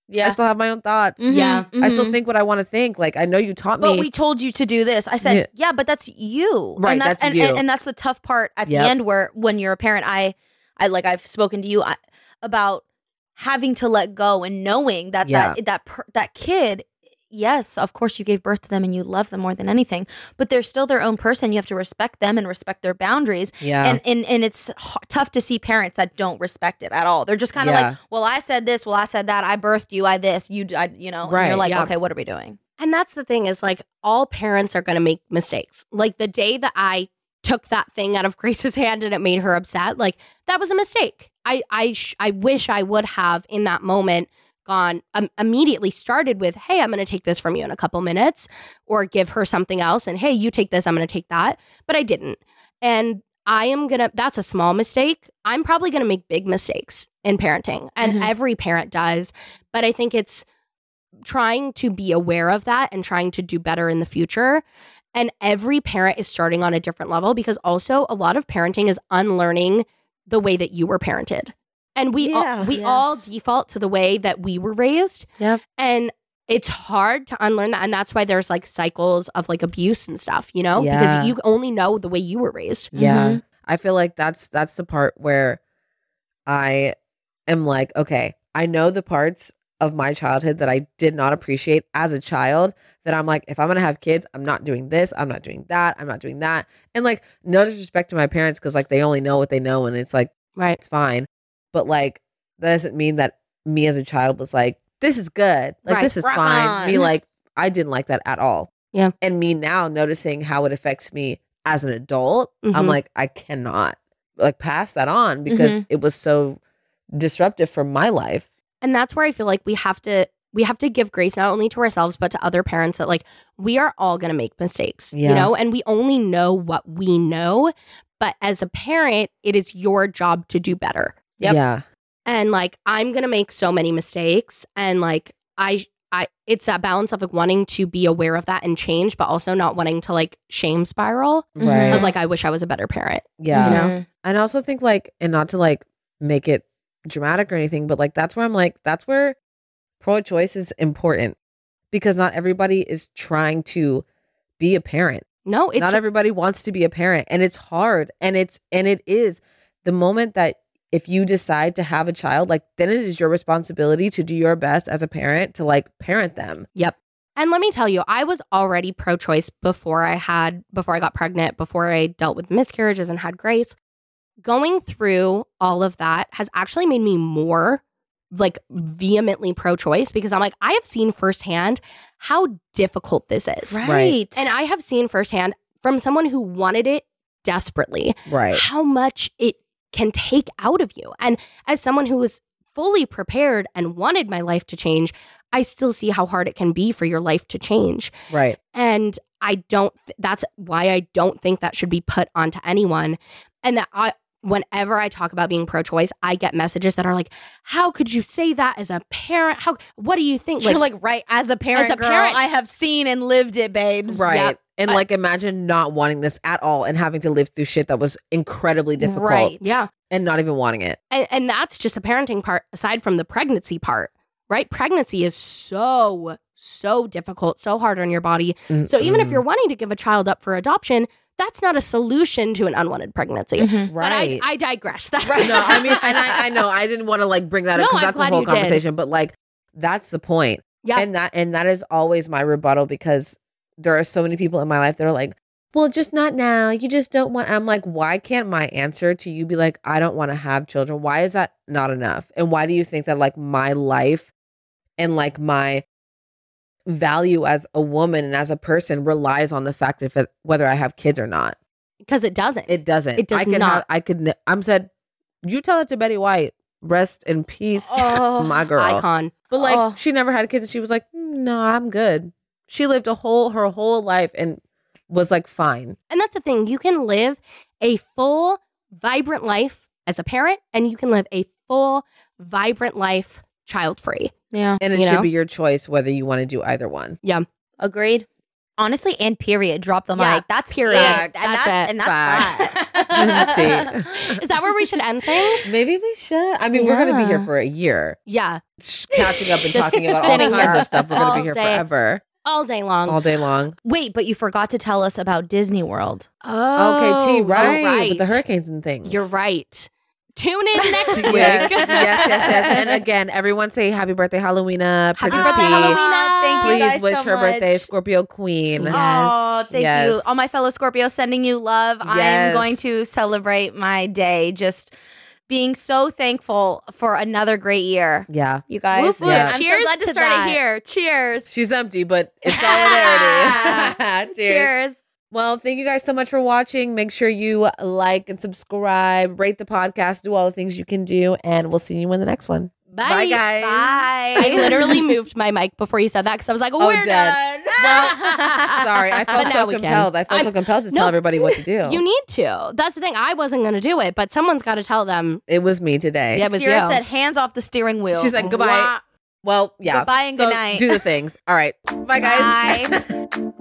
Yeah. i still have my own thoughts Mhm, Yeah. i still think what i want to think like i know you taught me. But we told you to do this. I said, Yeah. yeah, but that's you. Right, And that's, that's and, you. And, and that's the tough part at Yep. the end where when you're a parent, I I like I've spoken to you I, about having to let go and knowing that Yeah. that that per, that kid Yes, of course you gave birth to them and you love them more than anything, but they're still their own person. You have to respect them and respect their boundaries. yeah And and and it's h- tough to see parents that don't respect it at all. They're just kind of Yeah. like, "Well, I said this, well, I said that. I birthed you, I this, you d- I, you know." And Right, you're like, yeah. "Okay, what are we doing?" And that's the thing is like all parents are going to make mistakes. Like the day that I took that thing out of Grace's hand and it made her upset, like that was a mistake. I I sh- I wish I would have in that moment gone um, immediately started with, "Hey, I'm going to take this from you in a couple minutes," or give her something else and, "Hey, you take this, I'm going to take that." But I didn't. And I am going to that's a small mistake. I'm probably going to make big mistakes in parenting. And Mhm. every parent does, but I think it's trying to be aware of that and trying to do better in the future. And every parent is starting on a different level because also a lot of parenting is unlearning the way that you were parented. And we all, Yeah. we all default to the way that we were raised. Yep. And it's hard to unlearn that and that's why there's like cycles of like abuse and stuff, you know? Yeah. Because you only know the way you were raised. Yeah. Mhm. I feel like that's that's the part where I am like, okay, I know the parts of my childhood that I did not appreciate as a child that I'm like, if I'm gonna have kids, I'm not doing this, I'm not doing that, I'm not doing that. And like, no disrespect to my parents, because like they only know what they know and it's like Right. it's fine. But like that doesn't mean that me as a child was like, this is good. Like Right. this is Rock fine. Me like I didn't like that at all. Yeah. And me now noticing how it affects me as an adult, I'm Mhm. like, I cannot like pass that on because it was so disruptive for my life. and that's where i feel like we have to we have to give grace not only to ourselves but to other parents that like we are all going to make mistakes you know and we only know what we know but as a parent it is your job to do better Yep. Yeah. and like i'm going to make so many mistakes and like i I, it's that balance of like wanting to be aware of that and change, but also not wanting to like shame spiral. Right. of like I wish I was a better parent. yeah. you know? Mm-hmm. And I also think like, and not to like make it dramatic or anything, but like that's where I'm like, that's where pro choice is important because not everybody is trying to be a parent. No, it's not everybody wants to be a parent and it's hard. And it's, and it is the moment that if you decide to have a child, like then it is your responsibility to do your best as a parent to like parent them. Yep. And let me tell you, I was already pro choice before I had, before I got pregnant, before I dealt with miscarriages and had Grace. Going through all of that has actually made me more like vehemently pro choice because I'm like, I have seen firsthand how difficult this is. Right. And I have seen firsthand from someone who wanted it desperately Right. how much it can take out of you. And as someone who was fully prepared and wanted my life to change, I still see how hard it can be for your life to change. Right. And I don't, that's why I don't think that should be put onto anyone. And that I, whenever I talk about being pro choice, I get messages that are like, how could you say that as a parent? How, what do you think? You're like, right, as a parent, as a girl, parent- I have seen and lived it, babes. Right. Yep. And I- like imagine not wanting this at all and having to live through shit that was incredibly difficult. Right. yeah. And not even wanting it. And, and that's just the parenting part, aside from the pregnancy part, right? Pregnancy is so, so difficult, so hard on your body. So even if you're wanting to give a child up for adoption, that's not a solution to an unwanted pregnancy. Mhm. But I, right. I digress. That, no, I mean, and I, I know I didn't want to like bring that up because that's a whole you did. conversation, but like that's the point. Yeah. And that and that is always my rebuttal because there are so many people in my life that are like, well, just not now. You just don't want. I'm like, why can't my answer to you be like, I don't want to have children? Why is that not enough? And why do you think that like my life and like my value as a woman and as a person relies on the fact of whether I have kids or not? Because it doesn't. It doesn't. It does I could not. Have, I could. I'm said. You tell it to Betty White. Rest in peace, Oh, my girl. Icon. But like, Oh. she never had kids, and she was like, "Mm, "No, I'm good." She lived a whole her whole life and was like fine. And that's the thing. You can live a full, vibrant life as a parent, and you can live a full, vibrant life child free. Yeah. And it should know? be your choice whether you want to do either one. Yeah. Agreed. Honestly, and period. Drop the Yeah, mic. That's period. Yeah, And, That's that's, it. and that's Fact. that. Is that where we should end things? Maybe we should. I mean, we're gonna be here for a year, Yeah, just catching up and Just talking about all sitting kinds of stuff. We're gonna be here day. forever, all day long. all day long. Wait, but you forgot to tell us about Disney World. oh, okay, T, right, right. with the hurricanes and things. You're right. Tune in next week. yes, yes, yes, yes. And again, everyone say happy birthday, Halloweena, Happy birthday, Halloweena. Thank you Please wish so her birthday. Scorpio Queen. Yes. Oh, thank Yes. you. All my fellow Scorpios sending you love. I'm going to celebrate my day just being so thankful for another great year. Yeah, You guys. Whoop, whoop. Yeah. I'm Cheers so glad to, to start that. it here. Cheers. she's empty, but it's solidarity. Cheers. Cheers. Well, thank you guys so much for watching. Make sure you like and subscribe, rate the podcast, do all the things you can do, and we'll see you in the next one. Bye. Bye guys. Bye. I literally moved my mic before you said that because I was like, Oh, we're dead. done. Sorry, I felt so compelled. I felt so I'm- compelled to No, tell everybody what to do. You need to. That's the thing. I wasn't going to do it, but someone's got to tell them. it was me today. Yeah, it was Sierra you. said, hands off the steering wheel. She's like, goodbye. Wah. Well, yeah. Goodbye and so good night. Do the things. All right. Bye, guys. Bye.